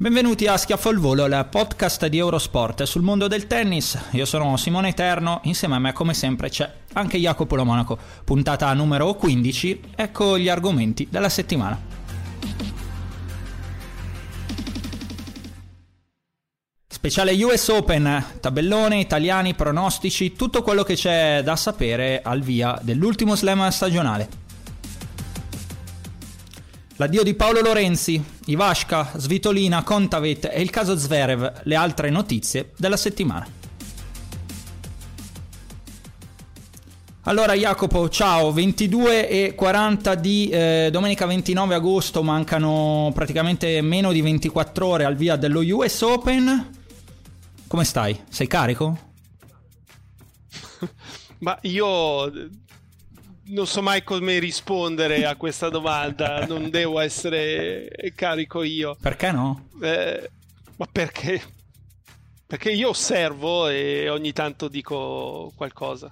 Benvenuti a Schiaffo al Volo, il podcast di Eurosport sul mondo del tennis. Io sono Simone Eterno, insieme a me come sempre c'è anche Jacopo Lo Monaco. Puntata numero 15, ecco gli argomenti della settimana. Speciale US Open, tabellone, italiani, pronostici, tutto quello che c'è da sapere al via dell'ultimo slam stagionale. L'addio di Paolo Lorenzi, Ivashka, Svitolina, Kontaveit e il caso Zverev, le altre notizie della settimana. Allora Jacopo, ciao, 22 e 40 di eh, domenica 29 agosto, mancano praticamente meno di 24 ore al via dello US Open. Come stai? Sei carico? Ma io non so mai come rispondere a questa domanda, non devo essere carico io. Perché no? Eh, ma perché? Perché io osservo e ogni tanto dico qualcosa.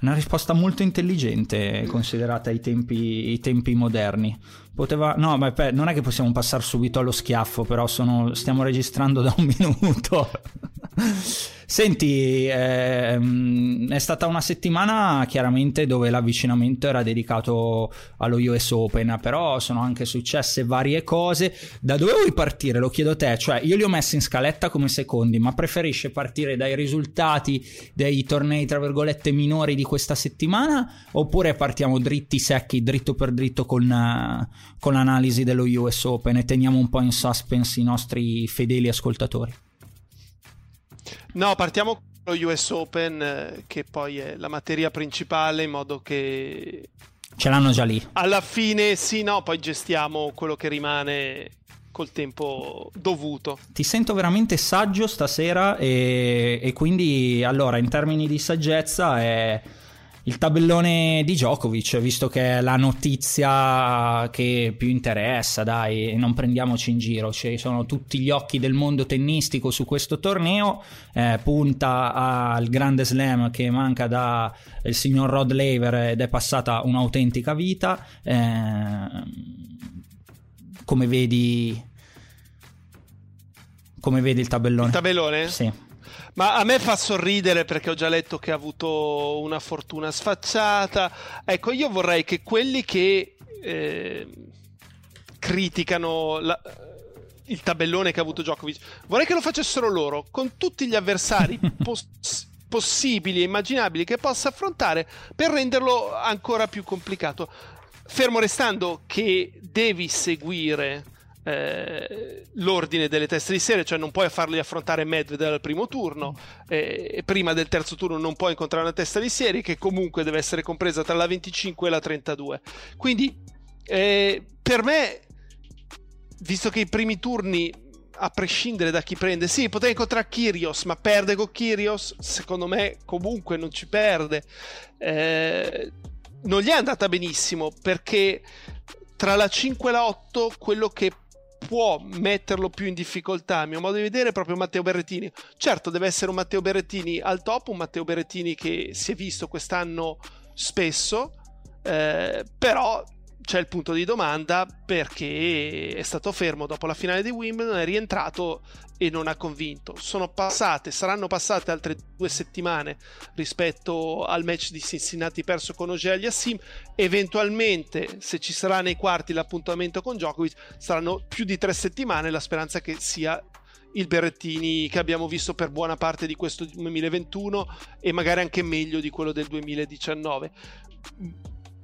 Una risposta molto intelligente considerata i tempi, i tempi moderni. Poteva... No, ma non è che possiamo passare subito allo schiaffo, però sono... stiamo registrando da un minuto. Senti, ehm, è stata una settimana chiaramente dove l'avvicinamento era dedicato allo US Open, però sono anche successe varie cose. Da dove vuoi partire? Lo chiedo a te, cioè io li ho messi in scaletta come secondi, ma preferisci partire dai risultati dei tornei tra virgolette minori di questa settimana oppure partiamo dritti secchi, dritto per dritto con, con l'analisi dello US Open e teniamo un po' in suspense i nostri fedeli ascoltatori? No, partiamo con lo US Open, eh, che poi è la materia principale, in modo che. Ce l'hanno già lì. Alla fine, sì, no, poi gestiamo quello che rimane col tempo dovuto. Ti sento veramente saggio stasera e, e quindi, allora, in termini di saggezza è il tabellone di Djokovic, visto che è la notizia che più interessa, dai, non prendiamoci in giro, ci sono tutti gli occhi del mondo tennistico su questo torneo, eh, punta al grande slam che manca dal signor Rod Laver ed è passata un'autentica vita. Eh, come vedi come vedi il tabellone? Il tabellone? Sì. Ma a me fa sorridere perché ho già letto che ha avuto una fortuna sfacciata. Ecco, io vorrei che quelli che eh, criticano la, il tabellone che ha avuto Djokovic, vorrei che lo facessero loro con tutti gli avversari poss- possibili e immaginabili che possa affrontare per renderlo ancora più complicato. Fermo restando che devi seguire eh, l'ordine delle teste di serie, cioè non puoi farli affrontare Medvedev al primo turno eh, e prima del terzo turno non puoi incontrare una testa di serie che comunque deve essere compresa tra la 25 e la 32. Quindi eh, per me, visto che i primi turni a prescindere da chi prende. Sì, potrei incontrare Kyrios, ma perde con Kyrios. Secondo me, comunque non ci perde. Eh, non gli è andata benissimo perché tra la 5 e la 8, quello che può metterlo più in difficoltà, a mio modo di vedere, è proprio Matteo Berrettini. Certo, deve essere un Matteo Berrettini al top, un Matteo Berrettini che si è visto quest'anno spesso, eh, però c'è il punto di domanda perché è stato fermo dopo la finale di Wimbledon, è rientrato e non ha convinto. Sono passate, saranno passate altre due settimane rispetto al match di Cincinnati perso con Ogea Sim. Eventualmente, se ci sarà nei quarti l'appuntamento con Djokovic, saranno più di tre settimane. La speranza che sia il Berrettini che abbiamo visto per buona parte di questo 2021 e magari anche meglio di quello del 2019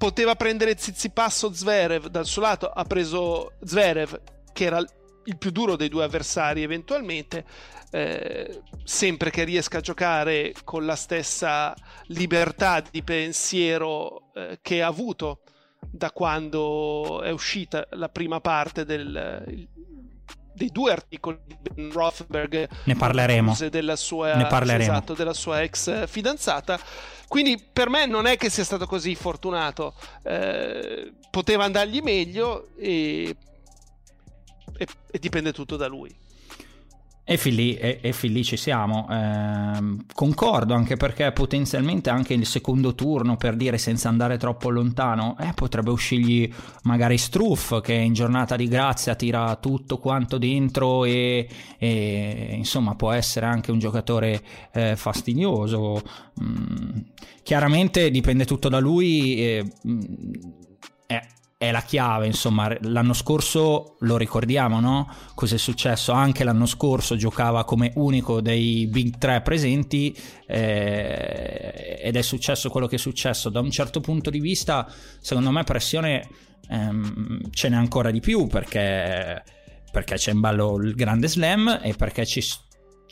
poteva prendere Zizipas o Zverev dal suo lato ha preso Zverev che era il più duro dei due avversari eventualmente eh, sempre che riesca a giocare con la stessa libertà di pensiero eh, che ha avuto da quando è uscita la prima parte del, dei due articoli di Ben Rothberg ne parleremo della sua, ne parleremo. Esatto, della sua ex fidanzata quindi per me non è che sia stato così fortunato. Eh, poteva andargli meglio e, e, e dipende tutto da lui e fin lì, e, e fin lì ci siamo. Eh, concordo anche perché potenzialmente anche il secondo turno, per dire senza andare troppo lontano, eh, potrebbe uscirgli magari Struff che in giornata di grazia tira tutto quanto dentro e, e insomma può essere anche un giocatore eh, fastidioso. Mm, chiaramente dipende tutto da lui. Eh, è la chiave, insomma, l'anno scorso lo ricordiamo, no? Cos'è successo? Anche l'anno scorso giocava come unico dei big 3 presenti eh, ed è successo quello che è successo. Da un certo punto di vista, secondo me pressione ehm, ce n'è ancora di più perché, perché c'è in ballo il grande slam e perché ci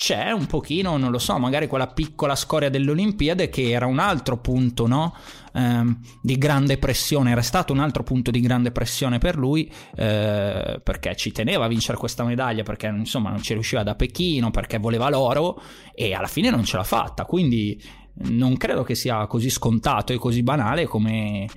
c'è un pochino, non lo so, magari quella piccola scoria delle Olimpiadi che era un altro punto no? ehm, di grande pressione, era stato un altro punto di grande pressione per lui eh, perché ci teneva a vincere questa medaglia, perché insomma non ci riusciva da Pechino, perché voleva l'oro e alla fine non ce l'ha fatta, quindi non credo che sia così scontato e così banale come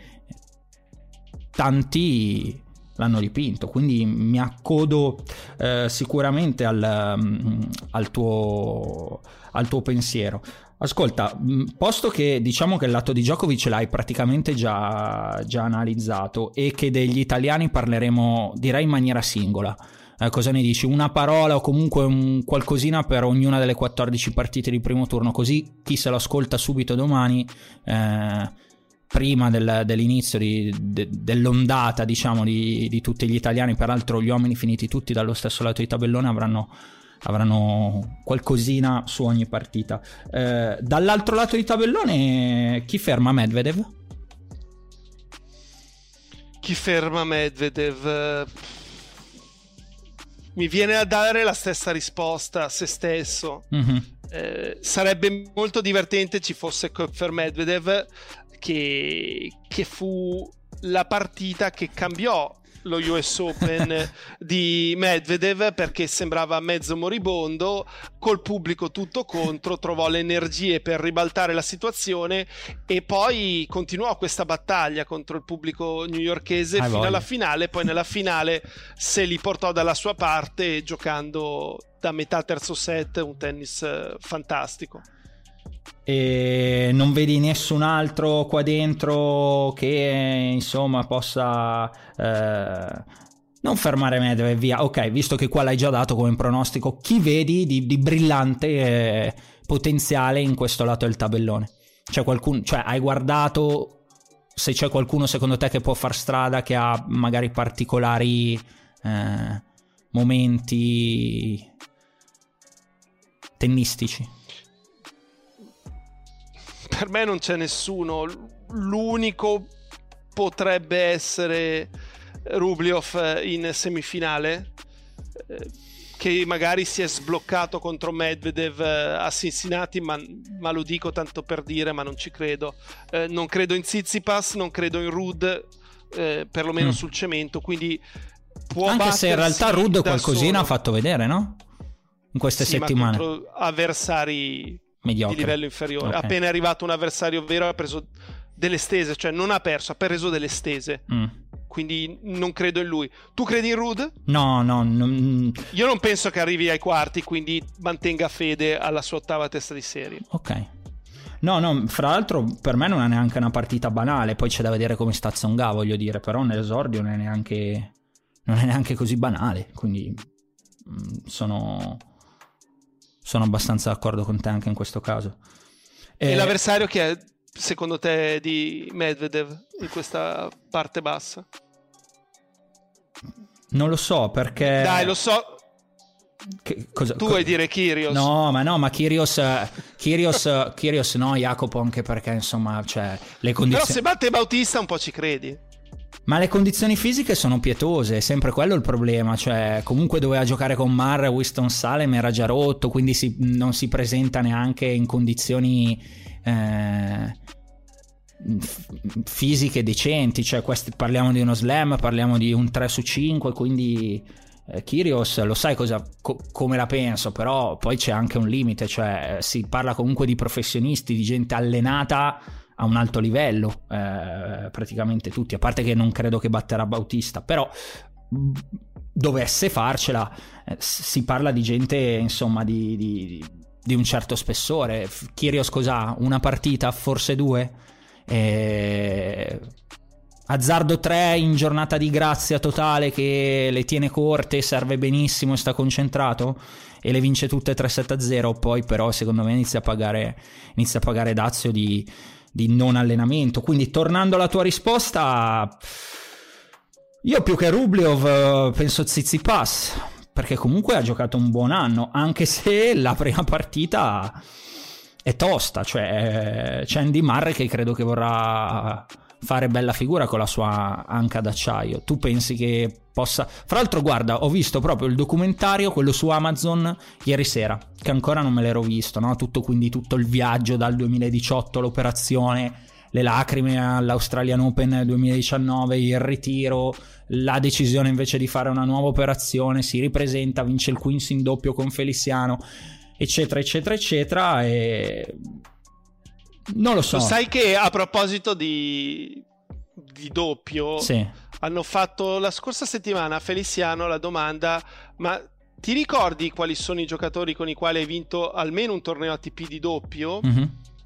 tanti l'hanno dipinto, quindi mi accodo eh, sicuramente al, mm, al, tuo, al, tuo, pensiero. Ascolta, mm, posto che diciamo che il lato di Djokovic l'hai praticamente già, già analizzato e che degli italiani parleremo direi in maniera singola, eh, cosa ne dici? Una parola o comunque un qualcosina per ognuna delle 14 partite di primo turno, così chi se lo ascolta subito domani... Eh, prima del, dell'inizio di, de, dell'ondata diciamo di, di, tutti gli italiani peraltro gli uomini finiti tutti dallo stesso lato di tabellone avranno, avranno qualcosina su ogni partita eh, dall'altro lato di tabellone chi ferma Medvedev? chi ferma Medvedev? mi viene a dare la stessa risposta a se stesso mm-hmm. eh, sarebbe molto divertente ci fosse Köpfer Medvedev che, che fu la partita che cambiò lo US Open di Medvedev perché sembrava mezzo moribondo, col pubblico tutto contro, trovò le energie per ribaltare la situazione e poi continuò questa battaglia contro il pubblico newyorkese fino voglia. alla finale, poi nella finale se li portò dalla sua parte giocando da metà terzo set un tennis eh, fantastico e non vedi nessun altro qua dentro che insomma possa eh, non fermare Medvedev e via. Ok visto che qua l'hai già dato come pronostico chi vedi di, di brillante eh, potenziale in questo lato del tabellone? C'è qualcuno cioè hai guardato se c'è qualcuno secondo te che può far strada che ha magari particolari eh, momenti tennistici per me non c'è nessuno. L'unico potrebbe essere Rubliov in semifinale. Eh, che magari si è sbloccato contro Medvedev eh, a Cincinnati, ma, ma lo dico tanto per dire, ma non ci credo. Eh, non credo in Tsitsipas, non credo in Rud, eh, perlomeno mm. sul cemento, quindi può Anche se in realtà Rud qualcosina solo. ha fatto vedere, no? In queste sì, settimane. avversari Mediocre. di livello inferiore. Okay. Appena è arrivato un avversario vero ha preso delle stese, cioè non ha perso, ha preso delle stese. Mm. Quindi non credo in lui. Tu credi in Rude? No, no. Non... Io non penso che arrivi ai quarti, quindi mantenga fede alla sua ottava testa di serie. Ok. No, no, fra l'altro per me non è neanche una partita banale, poi c'è da vedere come sta Zonga, voglio dire, però nell'esordio non è neanche, non è neanche così banale, quindi mm, sono, sono abbastanza d'accordo con te anche in questo caso. E, e l'avversario che è secondo te di Medvedev in questa parte bassa? Non lo so perché... Dai, lo so, che, cosa, tu vuoi dire Kyrios? No, ma no, ma Kyrios, Kyrios, Kyrios no, Jacopo anche perché insomma, cioè, le condizioni... Però se batte Bautista un po' ci credi. Ma le condizioni fisiche sono pietose, è sempre quello il problema, cioè comunque doveva giocare con Mar, Winston Salem era già rotto, quindi si, non si presenta neanche in condizioni eh, fisiche decenti, cioè questi, parliamo di uno slam, parliamo di un 3 su 5, quindi eh, Kyrios lo sai cosa, co- come la penso, però poi c'è anche un limite, cioè si parla comunque di professionisti, di gente allenata a un alto livello, eh, praticamente tutti, a parte che non credo che batterà Bautista, però dovesse farcela, eh, si parla di gente insomma di, di, di un certo spessore. Kyrios cos'ha? Una partita, forse due? E Azzardo 3 in giornata di grazia totale che le tiene corte, serve benissimo e sta concentrato e le vince tutte 3-7-0, poi però secondo me inizia a pagare, inizia a pagare dazio di, di non allenamento. Quindi tornando alla tua risposta, io più che Rubliov penso Zizipas, perché comunque ha giocato un buon anno, anche se la prima partita è tosta, cioè c'è Andy Murray che credo che vorrà fare bella figura con la sua anca d'acciaio. Tu pensi che possa... Fra l'altro guarda, ho visto proprio il documentario, quello su Amazon, ieri sera, che ancora non me l'ero visto, no? Tutto, quindi tutto il viaggio dal 2018, l'operazione, le lacrime all'Australian Open 2019, il ritiro, la decisione invece di fare una nuova operazione, si ripresenta, vince il Queens in doppio con Feliciano, eccetera, eccetera, eccetera, e non lo so. Sai che a proposito di, di doppio, sì. hanno fatto la scorsa settimana a Feliciano la domanda: ma ti ricordi quali sono i giocatori con i quali hai vinto almeno un torneo ATP di doppio? Mm-hmm.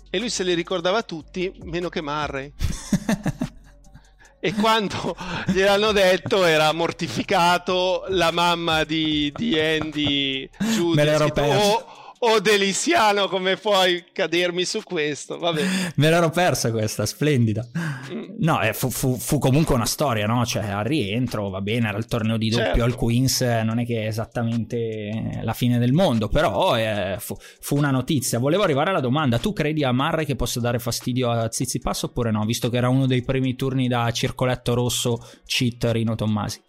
E lui se li ricordava tutti, meno che Murray. e quando gliel'hanno detto era mortificato la mamma di, di Andy Giudice. Me l'ero perso o deliziano come puoi cadermi su questo. Vabbè. Me l'ero persa questa, splendida. Mm. No, eh, fu, fu, fu, comunque una storia, no? Cioè, al rientro, va bene, era il torneo di doppio certo. al Queens, non è che è esattamente la fine del mondo, però eh, fu, fu, una notizia. Volevo arrivare alla domanda, tu credi a Marre che possa dare fastidio a Zizipass oppure no? Visto che era uno dei primi turni da circoletto rosso cheat Rino Tommasi.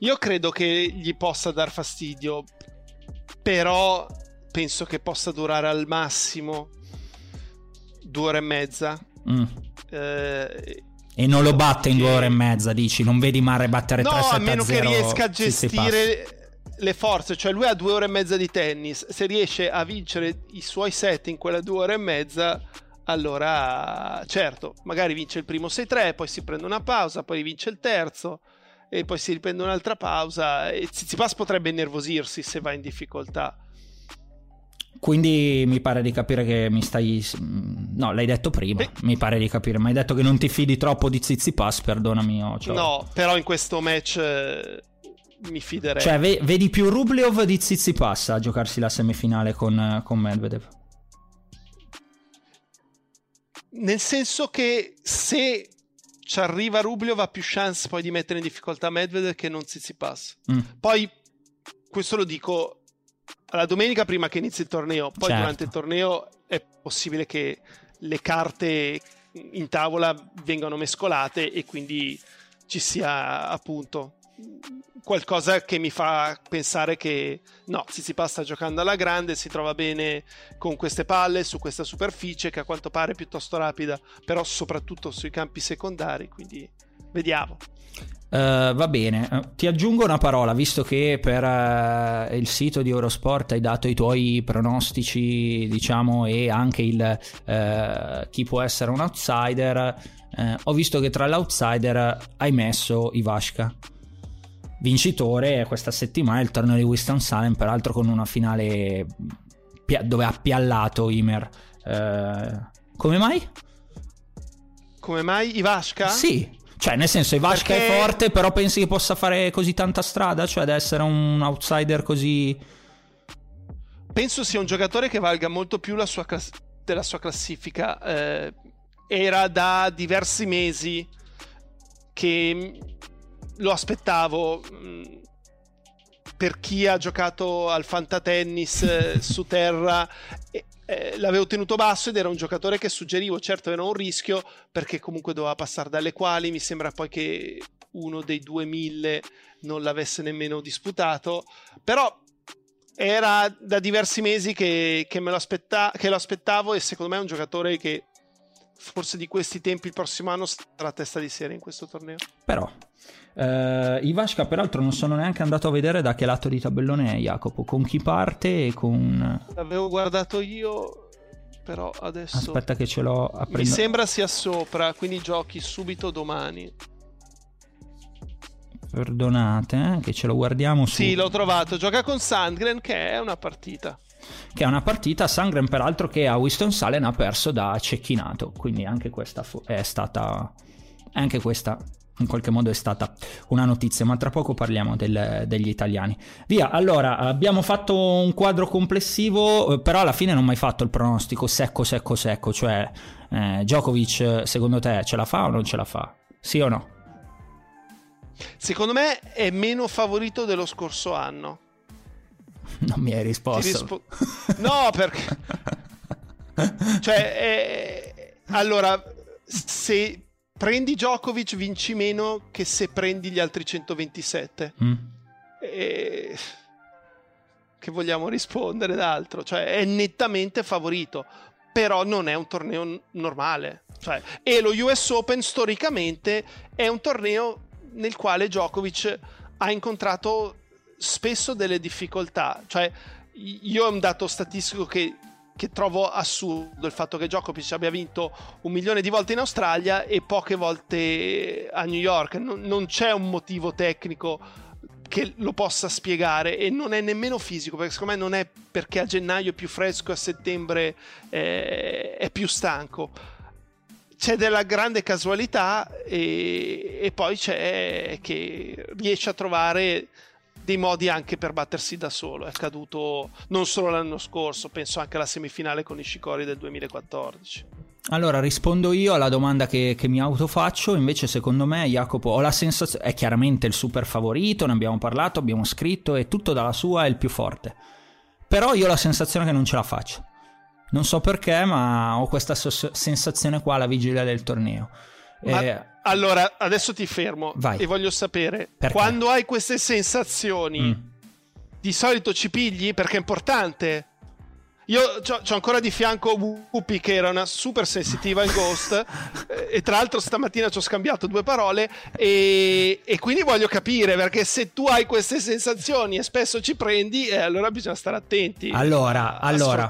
Io credo che gli possa dar fastidio, però penso che possa durare al massimo due ore e mezza. Mm. Eh, e non lo batte in due ore e mezza, dici? Non vedi Mare battere no, 3 7 a meno che riesca a gestire le forze, cioè lui ha due ore e mezza di tennis, se riesce a vincere i suoi set in quelle due ore e mezza, allora certo, magari vince il primo 6-3, poi si prende una pausa, poi vince il terzo e poi si riprende un'altra pausa e Tsitsipas potrebbe innervosirsi se va in difficoltà. Quindi mi pare di capire che mi stai. No, l'hai detto prima. Beh. Mi pare di capire. Mi hai detto che non ti fidi troppo di Zizipas, perdonami. Oh, cioè... No, però in questo match eh, mi fiderei. Cioè, ve- vedi più Rublev di Zizipas a giocarsi la semifinale con, con Medvedev? Nel senso che se ci arriva Rublev ha più chance poi di mettere in difficoltà Medvedev che non Zizipas. Mm. Poi, questo lo dico la domenica prima che inizi il torneo, poi certo. durante il torneo è possibile che le carte in tavola vengano mescolate e quindi ci sia appunto qualcosa che mi fa pensare che no, Tsitsipas sta giocando alla grande, si trova bene con queste palle su questa superficie che a quanto pare è piuttosto rapida, però soprattutto sui campi secondari, quindi vediamo. Uh, va bene, uh, ti aggiungo una parola, visto che per uh, il sito di Eurosport hai dato i tuoi pronostici, diciamo, e anche il chi può essere un outsider. ho visto che tra l'outsider hai messo Ivashka. Vincitore questa settimana il torneo di Winston Salem, peraltro con una finale dove ha piallato Imer Come mai? Come mai Ivashka? Sì, cioè nel senso Ivashka Perché... è forte, però pensi che possa fare così tanta strada? Cioè ad essere un outsider così... Penso sia un giocatore che valga molto più la sua class- della sua classifica. Eh, era da diversi mesi che lo aspettavo. Mm, per chi ha giocato al fantatennis eh, su terra, eh, l'avevo tenuto basso ed era un giocatore che suggerivo. Certo, era un rischio perché comunque doveva passare dalle quali. Mi sembra poi che uno dei 2000 non l'avesse nemmeno disputato. Però era da diversi mesi che, che, me lo aspetta- che lo aspettavo e secondo me è un giocatore che forse di questi tempi il prossimo anno sarà testa di serie in questo torneo. Però Uh, Ivashka, peraltro, non sono neanche andato a vedere da che lato di tabellone è Jacopo. Con chi parte e con. L'avevo guardato io, però adesso. Aspetta, che ce l'ho a Mi sembra sia sopra, quindi giochi subito domani. Perdonate, eh, che ce lo guardiamo su. Sì, l'ho trovato. Gioca con Sandgren, che è una partita. Che è una partita, Sandgren, peraltro, che a Winston Salen ha perso da Cecchinato. Quindi anche questa è stata. Anche questa in qualche modo è stata una notizia, ma tra poco parliamo del, degli italiani. Via, allora abbiamo fatto un quadro complessivo, eh, però alla fine non ho mai fatto il pronostico secco, secco, secco, cioè eh, Djokovic secondo te ce la fa o non ce la fa? Sì o no? Secondo me è meno favorito dello scorso anno. Non mi hai risposto. Rispo- no, perché... cioè, è... allora, se prendi Djokovic vinci meno che se prendi gli altri 127. Mm. E... Che vogliamo rispondere d'altro? Cioè è nettamente favorito, però non è un torneo normale. Cioè, e lo US Open storicamente è un torneo nel quale Djokovic ha incontrato spesso delle difficoltà. Cioè, io ho un dato statistico che che trovo assurdo il fatto che Djokovic abbia vinto un milione di volte in Australia e poche volte a New York. Non, non, c'è un motivo tecnico che lo possa spiegare e non è nemmeno fisico, perché secondo me non è perché a gennaio è più fresco e a settembre eh, è più stanco. C'è della grande casualità e, e poi c'è che riesce a trovare dei modi anche per battersi da solo. È accaduto non solo l'anno scorso, penso anche alla semifinale con i Shikori del 2014. Allora rispondo io alla domanda che, che mi autofaccio, invece secondo me Jacopo ho la sensazione, è chiaramente il super favorito, ne abbiamo parlato, abbiamo scritto e tutto dalla sua è il più forte, però io ho la sensazione che non ce la faccio, non so perché ma ho questa sensazione qua alla vigilia del torneo. Ma, eh, allora, adesso ti fermo vai. e voglio sapere, perché? quando hai queste sensazioni, mm. di solito ci pigli perché è importante? Io ho ancora di fianco Whoopi che era una super sensitiva in Ghost e tra l'altro stamattina ci ho scambiato due parole e, e, quindi voglio capire perché se tu hai queste sensazioni e spesso ci prendi eh, allora bisogna stare attenti allora, a, allora,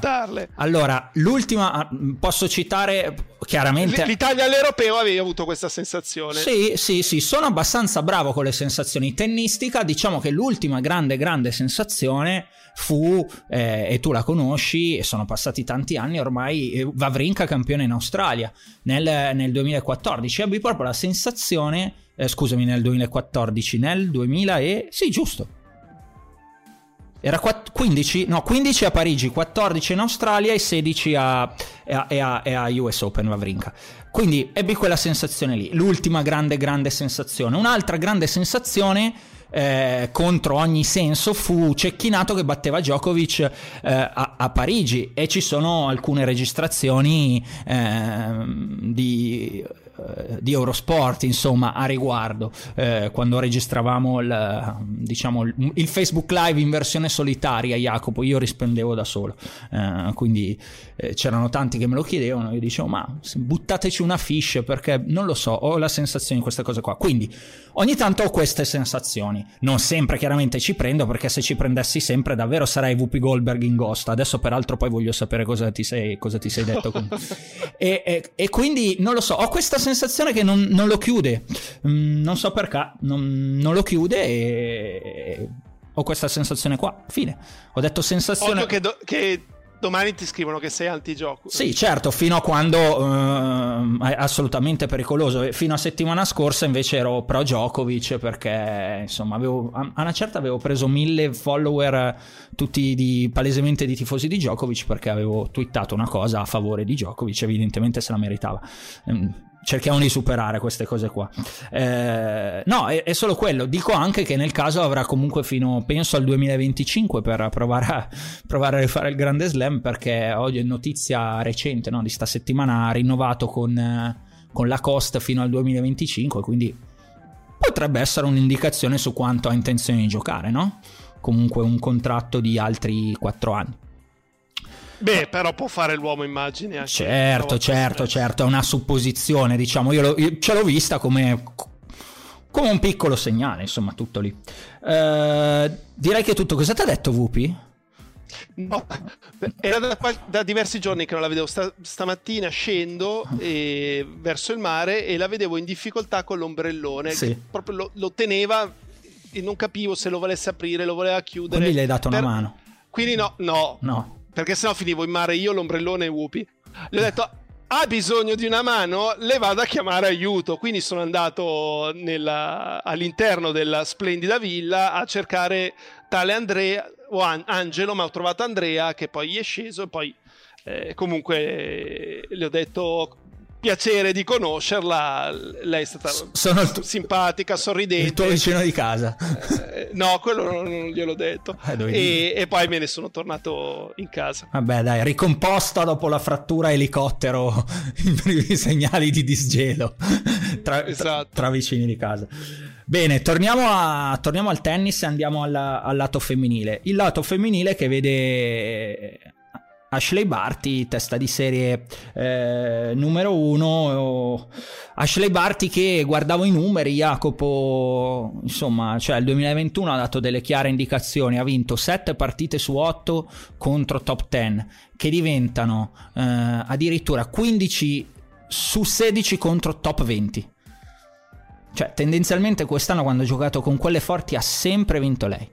allora l'ultima ah, posso citare chiaramente? l'Italia all'europeo avevi avuto questa sensazione. Sì sì sì sono abbastanza bravo con le sensazioni. Tennistica diciamo che l'ultima grande grande sensazione fu, eh, e tu la conosci, e sono passati tanti anni ormai, eh, Vavrinka campione in Australia nel, nel 2014. Ebbi proprio la sensazione, eh, scusami, nel 2014, nel 2000 e... sì, giusto. Era 15, no, 15 a Parigi, 14 in Australia e 16 a, a, a, a US Open Vavrinka. Quindi ebbi quella sensazione lì, l'ultima grande grande sensazione. Un'altra grande sensazione eh, contro ogni senso fu Cecchinato che batteva Djokovic eh, a, a, Parigi. E ci sono alcune registrazioni eh, di di Eurosport insomma a riguardo. Eh, quando registravamo il, diciamo, il, Facebook Live in versione solitaria Jacopo io rispondevo da solo. Eh, quindi eh, c'erano tanti che me lo chiedevano io dicevo ma buttateci una fish perché non lo so ho la sensazione di queste cose qua. Quindi ogni tanto ho queste sensazioni. Non sempre chiaramente ci prendo perché se ci prendessi sempre davvero sarei VP Goldberg in Ghost. Adesso peraltro poi voglio sapere cosa ti sei, cosa ti sei detto e, e, e quindi non lo so ho questa sensazione che non, non lo chiude. Mm, non so perché, non, non lo chiude e ho questa sensazione qua. Fine. Ho detto sensazione. Occhio che, do, che domani ti scrivono che sei anti-gioco. Sì, certo, fino a quando uh, è assolutamente pericoloso. Fino a settimana scorsa invece ero pro Djokovic perché insomma avevo, a una certa avevo preso mille follower tutti di, palesemente di tifosi di Djokovic perché avevo twittato una cosa a favore di Djokovic, evidentemente se la meritava. Cerchiamo di superare queste cose qua. Eh, no, è, è, solo quello. Dico anche che nel caso avrà comunque fino, penso, al 2025 per provare a, provare a rifare il grande slam perché oggi è notizia recente no, di sta settimana ha rinnovato con, con la Costa fino al 2025, quindi potrebbe essere un'indicazione su quanto ha intenzione di giocare, no? Comunque un contratto di altri 4 anni. Beh, però può fare l'uomo, immagini. Anche certo, certo, certo, è una supposizione, diciamo. Io, lo, io ce l'ho vista come, come, un piccolo segnale, insomma, tutto lì. Uh, direi che è tutto. Cosa ti ha detto Vupi? No, era da, da, diversi giorni che non la vedevo. Sta, stamattina scendo e, verso il mare e la vedevo in difficoltà con l'ombrellone. Sì. Proprio lo, lo, teneva e non capivo se lo volesse aprire, lo voleva chiudere. Quindi le hai dato per... una mano. Quindi no, no. No perché sennò finivo in mare io, l'ombrellone e Whoopi. Gli ho detto, ha bisogno di una mano, le vado a chiamare aiuto. Quindi sono andato nella, all'interno della splendida villa a cercare tale Andrea, o An- Angelo, ma ho trovato Andrea che poi è sceso e poi eh, comunque eh, le ho detto piacere di conoscerla. Lei è stata tu- simpatica, sorridente. Il tuo vicino di casa. Eh, no, quello non, non gliel'ho detto. Eh, e, e, poi me ne sono tornato in casa. Vabbè, dai, ricomposta dopo la frattura elicottero, i primi segnali di disgelo tra, esatto. tra, tra vicini di casa. Bene, torniamo, a, torniamo, al tennis e andiamo alla, al lato femminile. Il lato femminile che vede Ashley Barty, testa di serie eh, numero uno. Ashley Barty che guardavo i numeri, Jacopo, insomma, cioè il 2021 ha dato delle chiare indicazioni, ha vinto 7 partite su 8 contro top 10, che diventano eh, addirittura 15 su 16 contro top 20. Cioè, tendenzialmente quest'anno quando ha giocato con quelle forti ha sempre vinto lei.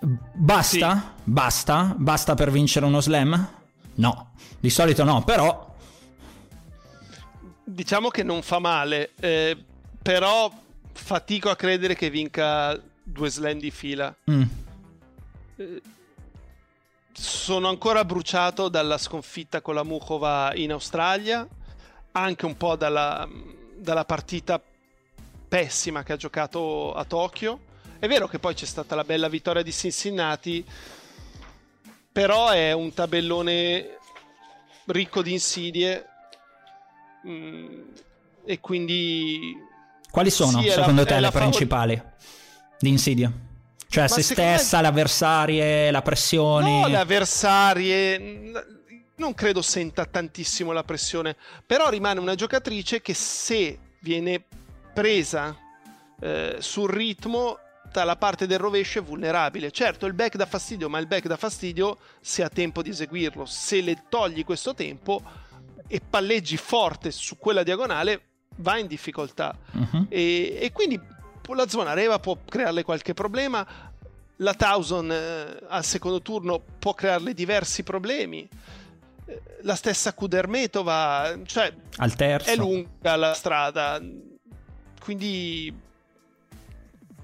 Basta? Sì. Basta? Basta per vincere uno slam? No, di solito no, però... Diciamo che non fa male, eh, però fatico a credere che vinca due slam di fila. Mm. Eh, sono ancora bruciato dalla sconfitta con la Mukova in Australia, anche un po' dalla, dalla partita pessima che ha giocato a Tokyo è vero che poi c'è stata la bella vittoria di Cincinnati, però è un tabellone ricco di insidie mm, e quindi... Quali sono sì, secondo la, te le principali favor- di insidie? Cioè Ma se stessa, me... le avversarie, la pressione... No, le avversarie... Non credo senta tantissimo la pressione, però rimane una giocatrice che se viene presa eh, sul ritmo la parte del rovescio è vulnerabile. Certo, il back dà fastidio, ma il back dà fastidio se ha tempo di eseguirlo. Se le togli questo tempo e palleggi forte su quella diagonale, va in difficoltà. Uh-huh. E, e, quindi la zona Reva può crearle qualche problema. La Towson eh, al secondo turno può crearle diversi problemi. Eh, la stessa Kudermetova, cioè al terzo. è lunga la strada. Quindi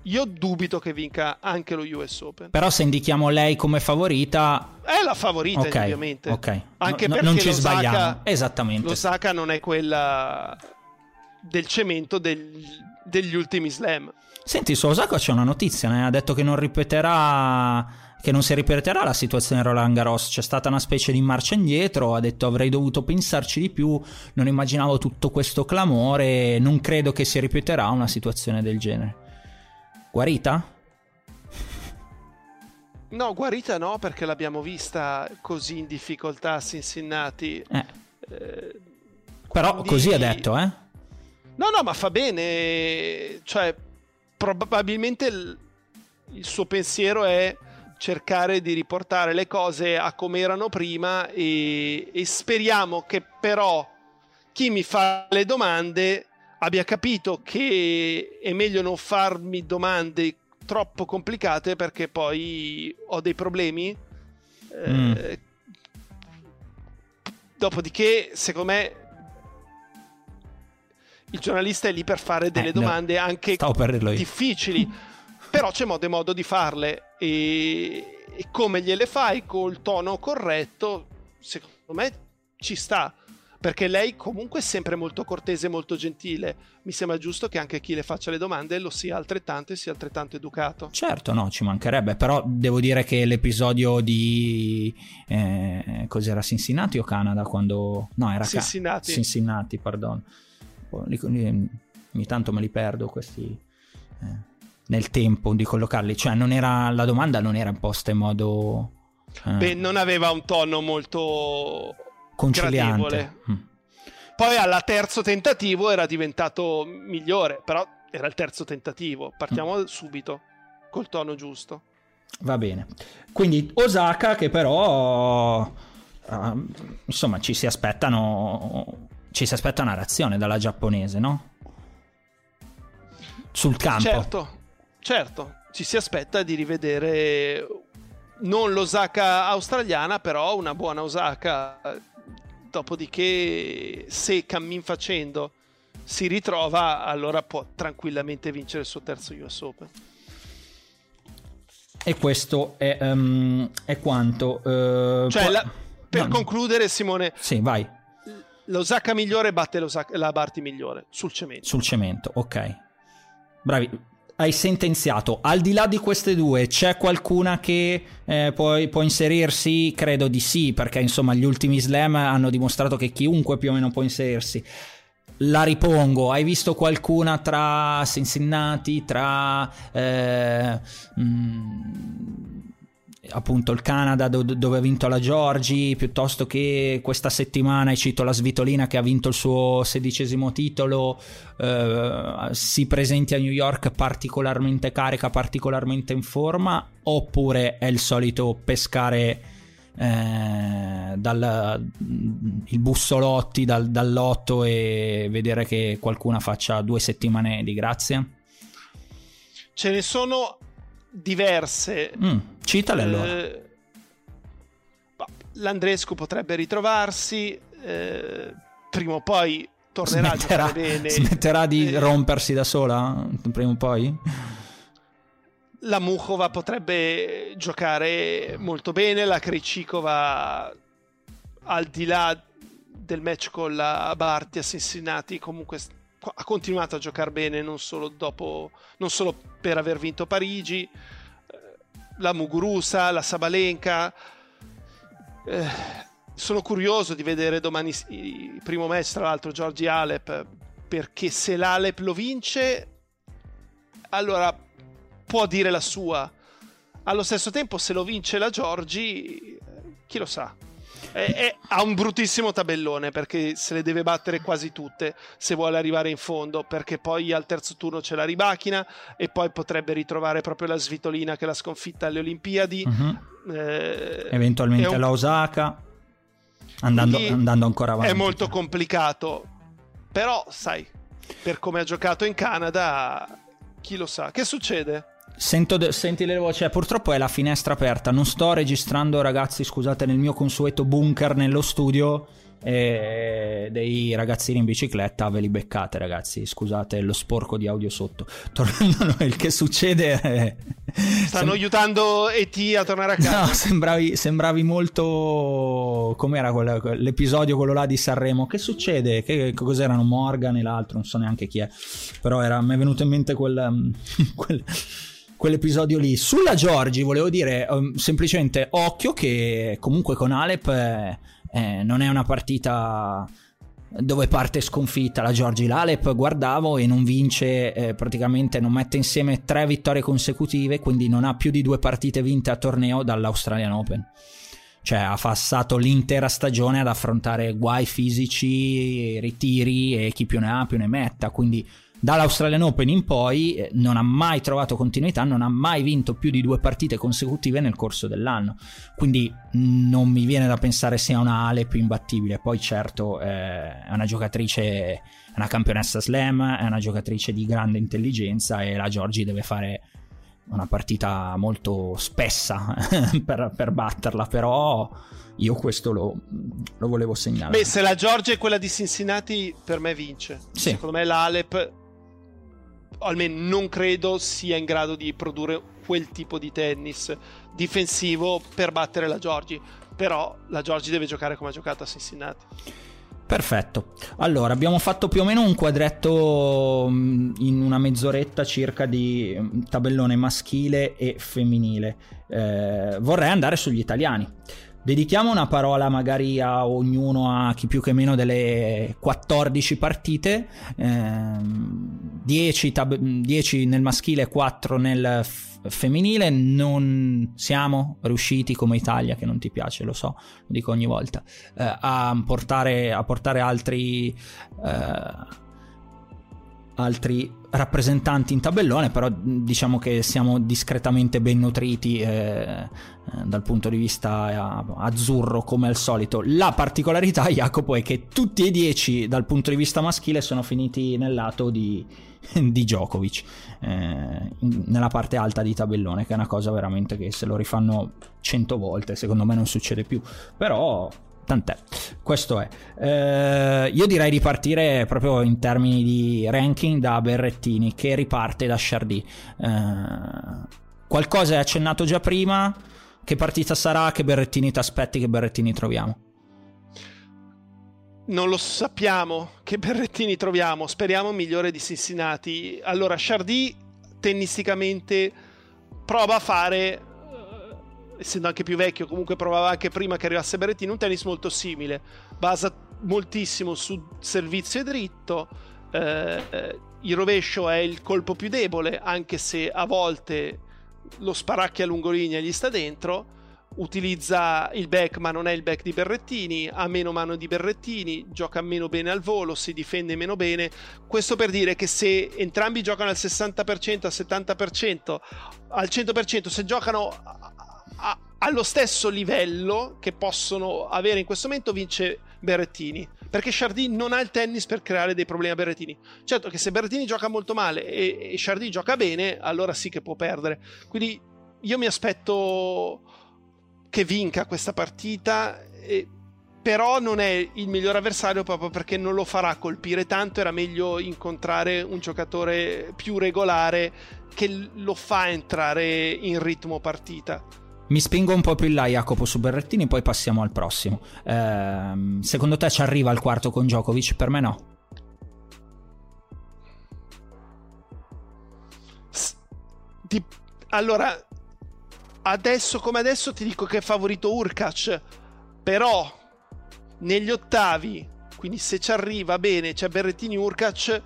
io dubito che vinca anche lo US Open. Però se indichiamo lei come favorita... È la favorita, okay, ovviamente. Ok, Anche no, perché non ci sbagliamo. Esattamente. L'Osaka non è quella del cemento del, degli ultimi slam. Senti, su Osaka c'è una notizia, ne ha detto che non ripeterà che non si ripeterà la situazione Roland Garros, c'è stata una specie di marcia indietro, ha detto avrei dovuto pensarci di più, non immaginavo tutto questo clamore, non credo che si ripeterà una situazione del genere. Guarita? No, guarita no, perché l'abbiamo vista così in difficoltà a Cincinnati. Eh. Eh, Però quindi... così ha detto, eh? No, no, ma fa bene. Cioè, probabilmente il, il suo pensiero è cercare di riportare le cose a come erano prima e, e speriamo che però chi mi fa le domande abbia capito che è meglio non farmi domande troppo complicate perché poi ho dei problemi Mm. Dopodiché, secondo me, il giornalista è lì per fare delle eh, domande no. anche difficili, però c'è modo e modo di farle e, e come gliele fai col tono corretto, secondo me ci sta perché lei comunque è sempre molto cortese e molto gentile. Mi sembra giusto che anche chi le faccia le domande lo sia altrettanto e sia altrettanto educato. Certo, no, ci mancherebbe, però devo dire che l'episodio di... Eh, cos'era Cincinnati o Canada quando... No, era Cincinnati. Ca- Cincinnati, perdono. Ogni tanto me li perdo questi... Eh, nel tempo di collocarli, cioè non era, la domanda non era imposta in modo... Eh. Beh, non aveva un tono molto conciliante. Mm. Poi al terzo tentativo era diventato migliore, però era il terzo tentativo. Partiamo mm. subito col tono giusto. Va bene. Quindi Osaka che però uh, insomma ci si aspettano ci si aspetta una reazione dalla giapponese, no? Sul campo. Certo. Certo, ci si aspetta di rivedere non l'Osaka australiana, però una buona Osaka Dopodiché, se cammin facendo si ritrova, allora può tranquillamente vincere il suo terzo US Open. E questo è, um, è quanto. Uh, cioè, la, per no, concludere, Simone. Sì, vai. L'Osaka migliore batte la Barty migliore sul cemento. Sul cemento, ok. Bravi hai sentenziato. Al di là di queste due, c'è qualcuna che eh, può, può, inserirsi? Credo di sì, perché insomma gli ultimi slam hanno dimostrato che chiunque più o meno può inserirsi. La ripongo, hai visto qualcuna tra Cincinnati, tra... Eh, mh, mm, appunto il Canada do- dove ha vinto la Giorgi, piuttosto che questa settimana, cito la Svitolina che ha vinto il suo sedicesimo titolo, eh, si presenti a New York particolarmente carica, particolarmente in forma, oppure è il solito pescare eh, dal il bussolotti dal, dall'otto e vedere che qualcuna faccia due settimane di grazia? Ce ne sono diverse. Mm, citale allora. Eh, L'Andrescu potrebbe ritrovarsi, eh, prima o poi tornerà smetterà, a giocare bene. Smetterà di eh, rompersi da sola, prima o poi? La Mukhova potrebbe giocare molto bene, la Krejcikova al di là del match con la Barti a Cincinnati comunque ha continuato a giocare bene non solo, dopo, non solo per aver vinto Parigi, eh, la Mugurusa, la Sabalenka. Eh, sono curioso di vedere domani il primo match, tra l'altro, Giorgi Alep, perché se l'Alep lo vince, allora può dire la sua. Allo stesso tempo, se lo vince la Giorgi, chi lo sa. È, è, ha un bruttissimo tabellone perché se le deve battere quasi tutte se vuole arrivare in fondo perché poi al terzo turno c'è la ribachina e poi potrebbe ritrovare proprio la svitolina che l'ha sconfitta alle Olimpiadi uh-huh. eh, eventualmente un... la Osaka andando, andando ancora avanti è molto complicato però sai per come ha giocato in Canada chi lo sa che succede? Sento de- senti le voci, cioè, purtroppo è la finestra aperta, non sto registrando ragazzi, scusate, nel mio consueto bunker nello studio e dei ragazzini in bicicletta. Ve li beccate ragazzi. Scusate lo sporco di audio sotto. Tornando a noi che succede è... stanno Sem... aiutando E.T. a tornare a casa. No sembravi, sembravi molto com'era quella, l'episodio quello là di Sanremo? Che succede? Che, cos'erano? Morgan e l'altro non so neanche chi è. Però era, mi è venuto in mente quel, quel quell'episodio lì. Sulla Giorgi volevo dire um, semplicemente occhio che comunque con Alep eh, eh, non è una partita dove parte sconfitta la Giorgi Lalep guardavo e non vince eh, praticamente non mette insieme tre vittorie consecutive quindi non ha più di due partite vinte a torneo dall'Australian Open cioè ha passato l'intera stagione ad affrontare guai fisici ritiri e chi più ne ha più ne metta quindi dall'Australian Open in poi eh, non ha mai trovato continuità, non ha mai vinto più di due partite consecutive nel corso dell'anno. Quindi non mi viene da pensare sia una Alep imbattibile. Poi certo eh, è una giocatrice, è una campionessa slam, è una giocatrice di grande intelligenza e la Giorgi deve fare una partita molto spessa per, per, batterla, però io questo lo, lo, volevo segnalare. Beh, se la Georgia è quella di Cincinnati, per me vince. Sì. Secondo me l'Alep, almeno non credo sia in grado di produrre quel tipo di tennis difensivo per battere la Georgia. Però la Georgia deve giocare come ha giocato a Cincinnati. Perfetto. Allora, abbiamo fatto più o meno un quadretto mm, in una mezz'oretta circa di mm, tabellone maschile e femminile. Eh, vorrei andare sugli italiani. Dedichiamo una parola magari a ognuno, a chi più che meno delle 14 partite, eh, 10, tab- 10 nel maschile e 4 nel f- femminile. Non siamo riusciti come Italia, che non ti piace, lo so, lo dico ogni volta, eh, a, portare, a portare altri... Eh, altri rappresentanti in tabellone, però diciamo che siamo discretamente ben nutriti eh, eh, dal punto di vista eh, azzurro come al solito. La particolarità, Jacopo, è che tutti e dieci dal punto di vista maschile sono finiti nel lato di, di Djokovic, eh, nella parte alta di tabellone, che è una cosa veramente che se lo rifanno cento volte, secondo me non succede più. Però tant'è. Questo è. Eh, io direi di partire proprio in termini di ranking da Berrettini, che riparte da Chardy. Eh, qualcosa è accennato già prima. Che partita sarà? Che Berrettini ti aspetti? Che Berrettini troviamo? Non lo sappiamo che Berrettini troviamo. Speriamo migliore di Cincinnati. Allora, Chardy tennisticamente prova a fare essendo anche più vecchio, comunque provava anche prima che arrivasse Berrettini, un tennis molto simile, basa moltissimo su servizio dritto, eh, eh, il rovescio è il colpo più debole, anche se a volte lo sparacchia lungolinea gli sta dentro, utilizza il back ma non è il back di Berrettini, ha meno mano di Berrettini, gioca meno bene al volo, si difende meno bene. Questo per dire che se entrambi giocano al 60%, al 70%, al 100%, se giocano allo stesso livello che possono avere in questo momento vince Berrettini. Perché Chardy non ha il tennis per creare dei problemi a Berrettini. Certo che se Berrettini gioca molto male e, e Chardy gioca bene allora sì che può perdere. Quindi io mi aspetto che vinca questa partita e, però non è il miglior avversario proprio perché non lo farà colpire tanto era meglio incontrare un giocatore più regolare che lo fa entrare in ritmo partita mi spingo un po' più in là, Jacopo, su Berrettini, poi passiamo al prossimo. Eh, secondo te ci arriva al quarto con Djokovic? Per me no. Allora, adesso come adesso ti dico che è favorito Urkac, però negli ottavi, quindi se ci arriva bene, c'è Berrettini Urkac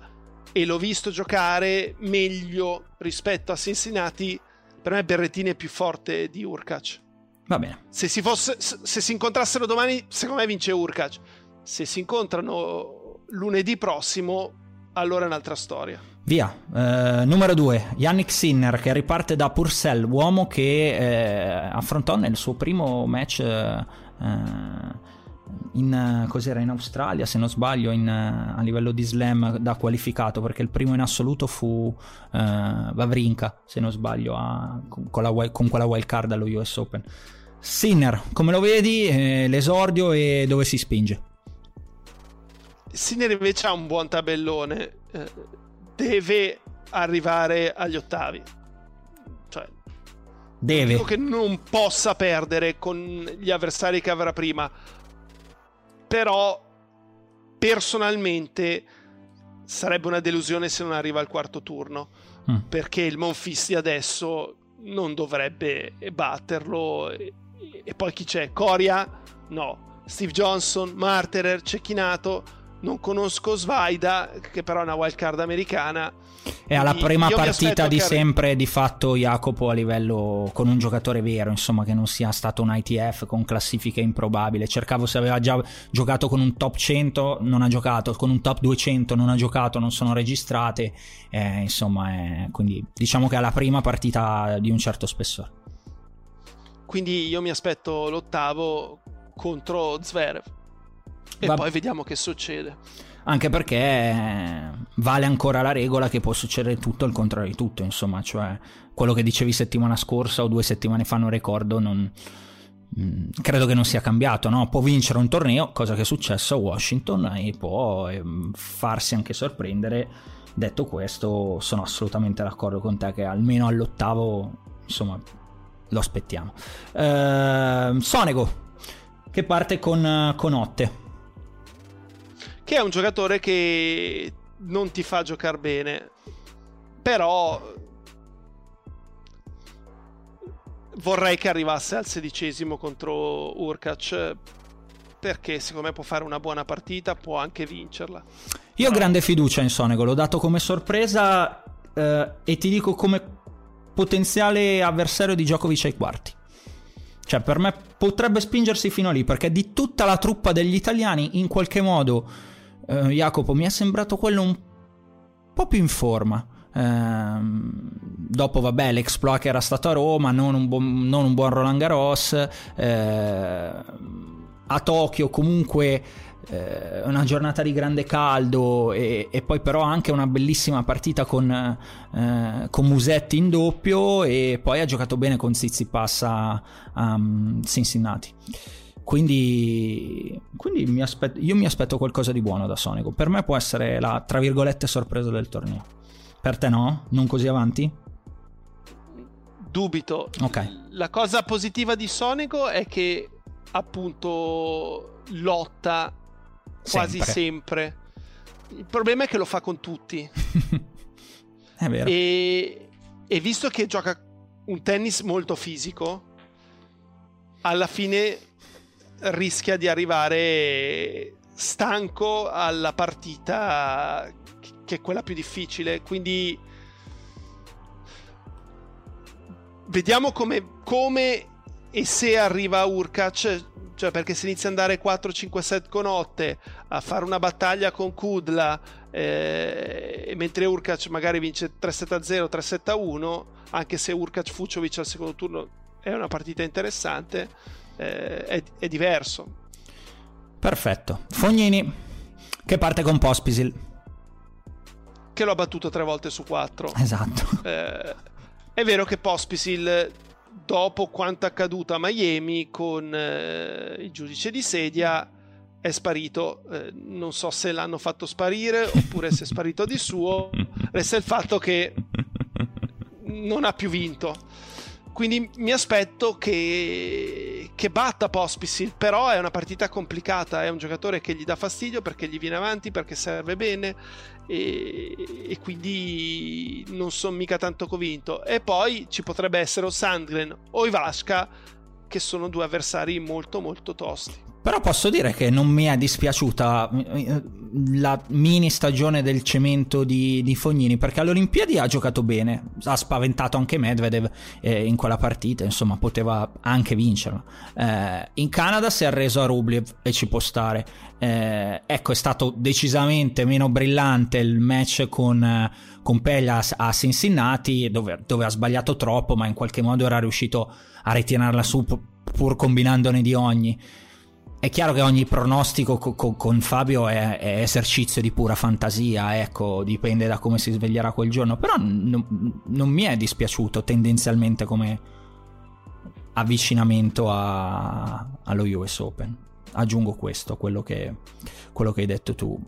e l'ho visto giocare meglio rispetto a Cincinnati per me Berrettini è più forte di Urkac. Va bene. Se si, fosse, se si incontrassero domani, secondo me vince Urkac. Se si incontrano lunedì prossimo, allora è un'altra storia. Via. Uh, numero 2, Yannick Sinner che riparte da Purcell, uomo che eh, affrontò nel suo primo match eh, in, cos'era, in Australia, se non sbaglio, in, a livello di slam da qualificato, perché il primo in assoluto fu uh, Vavrinka, se non sbaglio, a, con, la, con, quella wild card allo US Open. Sinner, come lo vedi, eh, l'esordio e dove si spinge? Sinner invece ha un buon tabellone, eh, deve arrivare agli ottavi. Cioè, deve. Dico che non possa perdere con gli avversari che avrà prima però personalmente sarebbe una delusione se non arriva al quarto turno mm. perché il Monfissi adesso non dovrebbe batterlo e, e poi chi c'è? Coria? No Steve Johnson, Marterer, Cecchinato non conosco Svaida che però è una wild card americana è alla prima partita di sempre di fatto Jacopo a livello con un giocatore vero, insomma che non sia stato un ITF con classifiche improbabili. Cercavo se aveva già giocato con un top 100, non ha giocato, con un top 200 non ha giocato, non sono registrate. Eh, insomma, eh, quindi diciamo che è la prima partita di un certo spessore. Quindi io mi aspetto l'ottavo contro Zverev. E Va... poi vediamo che succede. Anche perché vale ancora la regola che può succedere tutto al contrario di tutto, insomma, cioè quello che dicevi settimana scorsa o due settimane fa, non ricordo, non, mm, credo che non sia cambiato, no? Può vincere un torneo, cosa che è successo a Washington, e può ehm, farsi anche sorprendere. Detto questo, sono assolutamente d'accordo con te che almeno all'ottavo, insomma, lo aspettiamo. Uh, Sonego, che parte con, con Otte. Che è un giocatore che non ti fa giocare bene, però vorrei che arrivasse al sedicesimo contro Urkac perché secondo me può fare una buona partita, può anche vincerla. Io ho grande fiducia in Sonego, l'ho dato come sorpresa eh, e ti dico come potenziale avversario di Djokovic ai quarti. Cioè, per me potrebbe spingersi fino a lì, perché di tutta la truppa degli italiani, in qualche modo, eh, Jacopo mi è sembrato quello un po' più in forma. Eh, dopo, vabbè, l'exploit che era stato a Roma, non un, buon, non un buon Roland Garros. Eh, a Tokyo comunque eh, una giornata di grande caldo e, e, poi però anche una bellissima partita con, eh, con, Musetti in doppio e poi ha giocato bene con Zizipas a, a Cincinnati. Quindi, quindi mi aspetto, io mi aspetto qualcosa di buono da Sonico. Per me può essere la, tra virgolette, sorpresa del torneo. Per te no? Non così avanti? Dubito. Ok. La cosa positiva di Sonico è che appunto lotta quasi sempre. sempre. Il problema è che lo fa con tutti. è vero. E, e visto che gioca un tennis molto fisico, alla fine rischia di arrivare stanco alla partita che è quella più difficile. Quindi vediamo come, come e se arriva Urkac, cioè perché se inizia ad andare 4-5 set con Otte, a fare una battaglia con Kudla, eh, mentre Urkac magari vince 3-7-0, 3-7-1, anche se Urkac Fuciovic al secondo turno è una partita interessante, eh, è, è, diverso. Perfetto. Fognini, che parte con Pospisil. Che l'ho battuto tre volte su quattro. Esatto. Eh, è vero che Pospisil dopo quanto accaduto a Miami con eh, il giudice di sedia è sparito. Eh, non so se l'hanno fatto sparire oppure se è sparito di suo. Resta il fatto che non ha più vinto. Quindi mi aspetto che, che batta Pospisil, però è una partita complicata, è un giocatore che gli dà fastidio perché gli viene avanti, perché serve bene e, e quindi non sono mica tanto convinto. E poi ci potrebbe essere o Sandgren o Ivasca che sono due avversari molto molto tosti. Però posso dire che non mi è dispiaciuta eh, la mini stagione del cemento di, di Fognini perché alle Olimpiadi ha giocato bene, ha spaventato anche Medvedev eh, in quella partita, insomma poteva anche vincerla. Eh, in Canada si è arreso a Rublev e ci può stare. Eh, ecco, è stato decisamente meno brillante il match con, con Peglia a Cincinnati dove, dove ha sbagliato troppo ma in qualche modo era riuscito a ritirarla su pur combinandone di ogni. È chiaro che ogni pronostico co- co- con Fabio è, è, esercizio di pura fantasia, ecco, dipende da come si sveglierà quel giorno, però n- non mi è dispiaciuto tendenzialmente come avvicinamento a- allo US Open. Aggiungo questo, quello che, quello che hai detto tu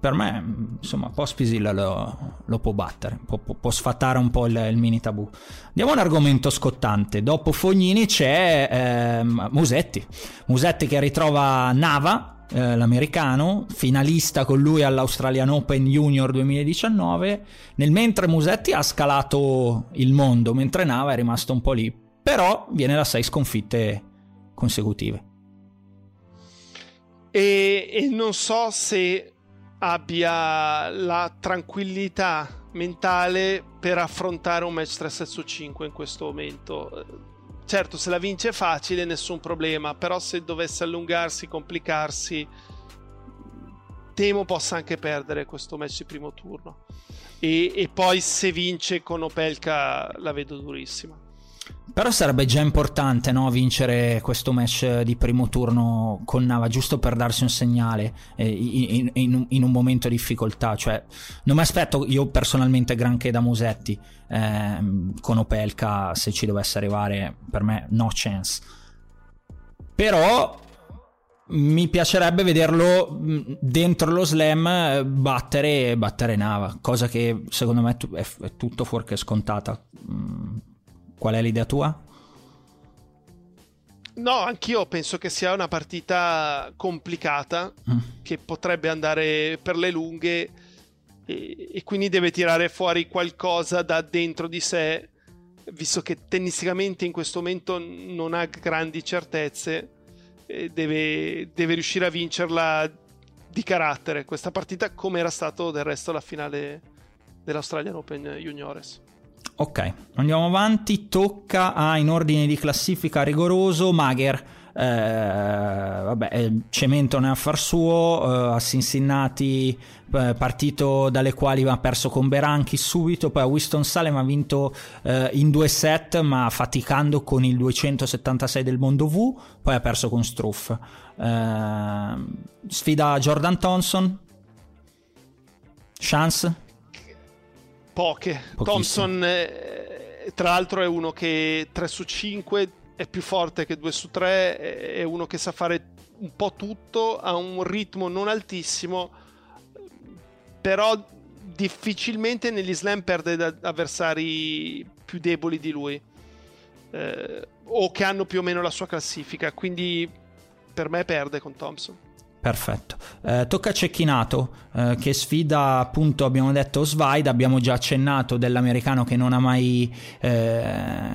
per me, insomma, Pospisil lo, lo può battere, può, può, sfatare un po' il, il, mini tabù. Andiamo a un argomento scottante. Dopo Fognini c'è eh, Musetti. Musetti che ritrova Nava, eh, l'americano, finalista con lui all'Australian Open Junior 2019. Nel mentre Musetti ha scalato il mondo, mentre Nava è rimasto un po' lì. Però viene da sei sconfitte consecutive. E, e non so se abbia la tranquillità mentale per affrontare un match 3 7 su 5 in questo momento. Certo, se la vince è facile, nessun problema, però se dovesse allungarsi, complicarsi, temo possa anche perdere questo match di primo turno. E, e poi se vince con Opelka la vedo durissima. Però sarebbe già importante no, vincere questo match di primo turno con Nava, giusto per darsi un segnale eh, in, in, in, un momento di difficoltà. Cioè, non mi aspetto io personalmente granché da Musetti eh, con Opelka se ci dovesse arrivare, per me no chance. Però mi piacerebbe vederlo dentro lo slam battere, battere Nava, cosa che secondo me è, tutto fuorché scontata. Qual è l'idea tua? No, anch'io penso che sia una partita complicata, mm. che potrebbe andare per le lunghe e, e, quindi deve tirare fuori qualcosa da dentro di sé, visto che tennisticamente in questo momento non ha grandi certezze, deve, deve riuscire a vincerla di carattere questa partita come era stato del resto la finale dell'Australian Open Juniores. Ok, andiamo avanti. Tocca a, in ordine di classifica rigoroso, Magher. Eh, vabbè, Cemento ne ha far suo, eh, a Cincinnati eh, partito dalle quali ha perso con Beranchi subito, poi a Winston Salem ha vinto eh, in due set ma faticando con il 276 del mondo V, poi ha perso con Struff. Eh, sfida Jordan Thompson. Chance? Poche. Thompson, eh, tra l'altro, è uno che 3 su 5 è più forte che 2 su 3, è uno che sa fare un po' tutto, ha un ritmo non altissimo, però difficilmente negli slam perde da avversari più deboli di lui eh, o che hanno più o meno la sua classifica, quindi per me perde con Thompson. Perfetto. Eh, tocca a Cecchinato eh, che sfida appunto abbiamo detto Svide, abbiamo già accennato dell'americano che non ha mai eh,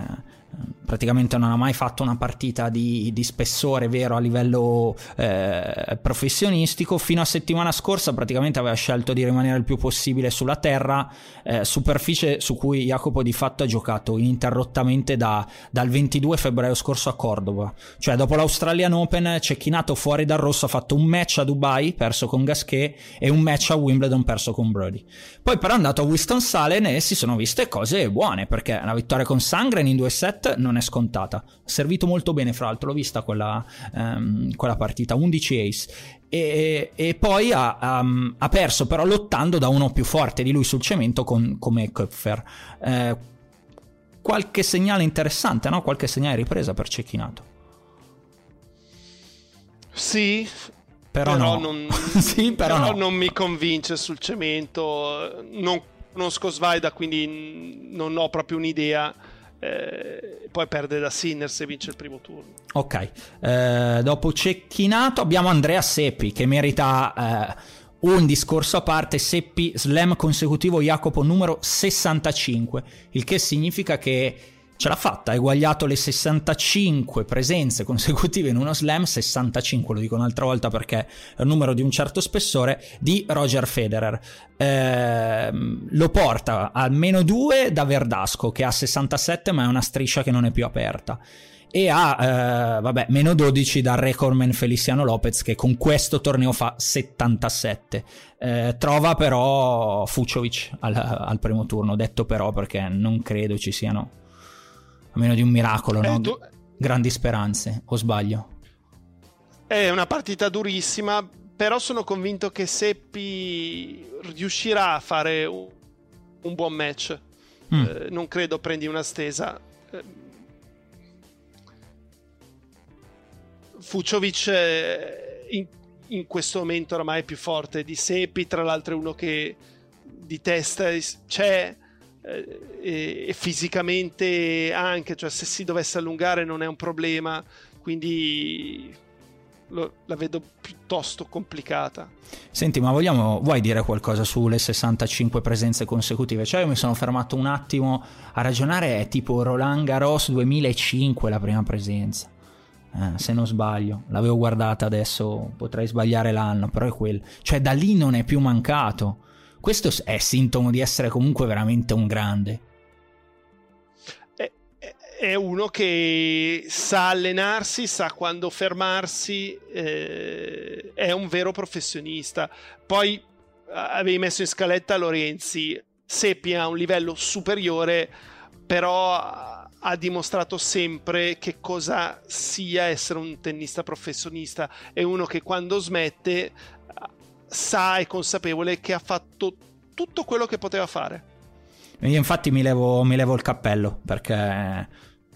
praticamente non ha mai fatto una partita di, di spessore vero a livello eh, professionistico. Fino a settimana scorsa praticamente aveva scelto di rimanere il più possibile sulla terra, eh, superficie su cui Jacopo di fatto ha giocato ininterrottamente da, dal 22 febbraio scorso a Cordova. Cioè dopo l'Australian Open cecchinato fuori dal rosso ha fatto un match a Dubai, perso con Gasquet, e un match a Wimbledon, perso con Brody. Poi però è andato a Winston-Salem e si sono viste cose buone, perché la vittoria con Sangren in due set non è scontata. Ha servito molto bene, fra l'altro, l'ho vista quella, um, quella partita, 11 ace. E, e poi ha, um, ha, perso però lottando da uno più forte di lui sul cemento con, come Köpfer. Eh, qualche segnale interessante, no? Qualche segnale ripresa per Cecchinato. Sì, però, però, no. non, sì, però, però no. non mi convince sul cemento. Non conosco Svaida, quindi non ho proprio un'idea eh, poi perde da Sinners e vince il primo turno. Ok, eh, dopo Cecchinato abbiamo Andrea Seppi che merita eh, un discorso a parte. Seppi, slam consecutivo Jacopo numero 65, il che significa che ce l'ha fatta, ha eguagliato le 65 presenze consecutive in uno slam, 65 lo dico un'altra volta perché è un numero di un certo spessore, di Roger Federer. Eh, lo porta a meno 2 da Verdasco che ha 67 ma è una striscia che non è più aperta e ha eh, vabbè, meno 12 da recordman Feliciano Lopez che con questo torneo fa 77 eh, trova però Fuciovic al, al primo turno detto però perché non credo ci siano a meno di un miracolo, eh, no? tu... Grandi speranze, o sbaglio? È una partita durissima, però sono convinto che Seppi riuscirà a fare un, un buon match. Mm. Eh, non credo prendi una stesa. Eh, Fuciovic in, in, questo momento oramai è più forte di Seppi, tra l'altro è uno che di testa c'è eh, e, e, fisicamente anche, cioè se si dovesse allungare non è un problema, quindi lo, la vedo piuttosto complicata. Senti, ma vogliamo, vuoi dire qualcosa sulle 65 presenze consecutive? Cioè io mi sono fermato un attimo a ragionare, è tipo Roland Garros 2005 la prima presenza. Eh, se non sbaglio, l'avevo guardata adesso, potrei sbagliare l'anno, però è quello. Cioè da lì non è più mancato. Questo è sintomo di essere comunque veramente un grande. È uno che sa allenarsi, sa quando fermarsi, eh, è un vero professionista. Poi avevi messo in scaletta Lorenzi, Seppi ha un livello superiore, però ha dimostrato sempre che cosa sia essere un tennista professionista. È uno che quando smette sa e consapevole che ha fatto tutto quello che poteva fare. Io infatti mi levo, mi levo il cappello perché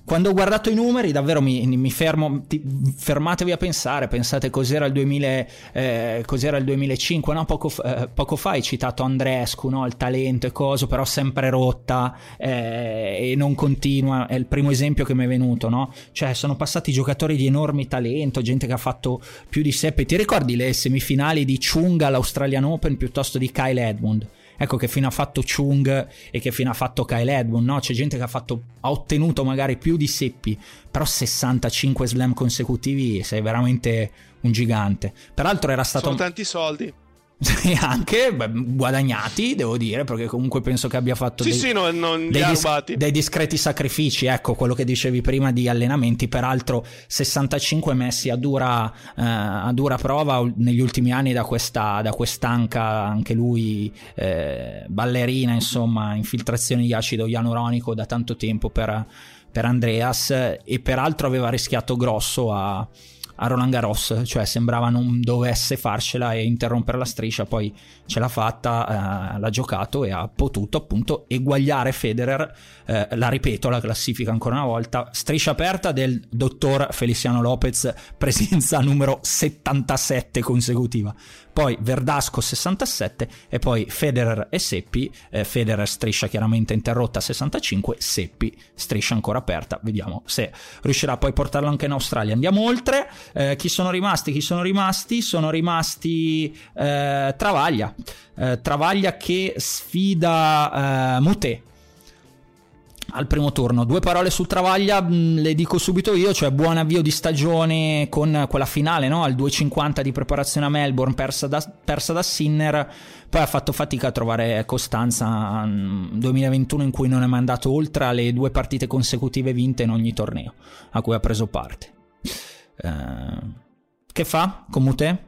quando ho guardato i numeri, davvero mi, mi fermo. Ti, fermatevi a pensare. Pensate cos'era il, 2000, eh, cos'era il 2005. No? Poco, eh, poco, fa hai citato Andrescu, no? il talento e coso, però sempre rotta eh, e non continua. È il primo esempio che mi è venuto. No? Cioè, sono passati giocatori di enorme talento, gente che ha fatto più di Seppe. Ti ricordi le semifinali di Chunga all'Australian Open piuttosto di Kyle Edmund? Ecco che fino ha fatto Chung e che fino ha fatto Kyle Edmund, no? C'è gente che ha, fatto, ha ottenuto magari più di Seppi, però 65 slam consecutivi sei veramente un gigante. Peraltro era stato... Sono tanti soldi. Sì, anche beh, guadagnati, devo dire, perché comunque penso che abbia fatto sì, dei, sì, no, dei, dis- dei, discreti sacrifici. Ecco quello che dicevi prima di allenamenti. Peraltro, 65 messi a dura, eh, a dura prova negli ultimi anni da questa da quest'anca, anche lui eh, ballerina, insomma, infiltrazioni di acido ianuronico da tanto tempo per, per Andreas. E peraltro aveva rischiato grosso a a Roland Garros, cioè sembrava non dovesse farcela e interrompere la striscia, poi ce l'ha fatta, eh, l'ha giocato e ha potuto appunto eguagliare Federer, eh, la ripeto la classifica ancora una volta, striscia aperta del dottor Feliciano Lopez, presenza numero 77 consecutiva, poi Verdasco 67 e poi Federer e Seppi, eh, Federer striscia chiaramente interrotta 65, Seppi striscia ancora aperta, vediamo se riuscirà poi a portarlo anche in Australia. Andiamo oltre, eh, chi sono rimasti? Chi sono rimasti? Sono rimasti eh, Travaglia, eh, Travaglia che sfida eh, Mute al primo turno. Due parole sul Travaglia, mm, le dico subito io, cioè buon avvio di stagione con quella finale, no? al 2.50 di preparazione a Melbourne, persa da, persa da Sinner, poi ha fatto fatica a trovare costanza nel 2021 in cui non è mandato oltre alle due partite consecutive vinte in ogni torneo a cui ha preso parte. Eh, che fa con Mute?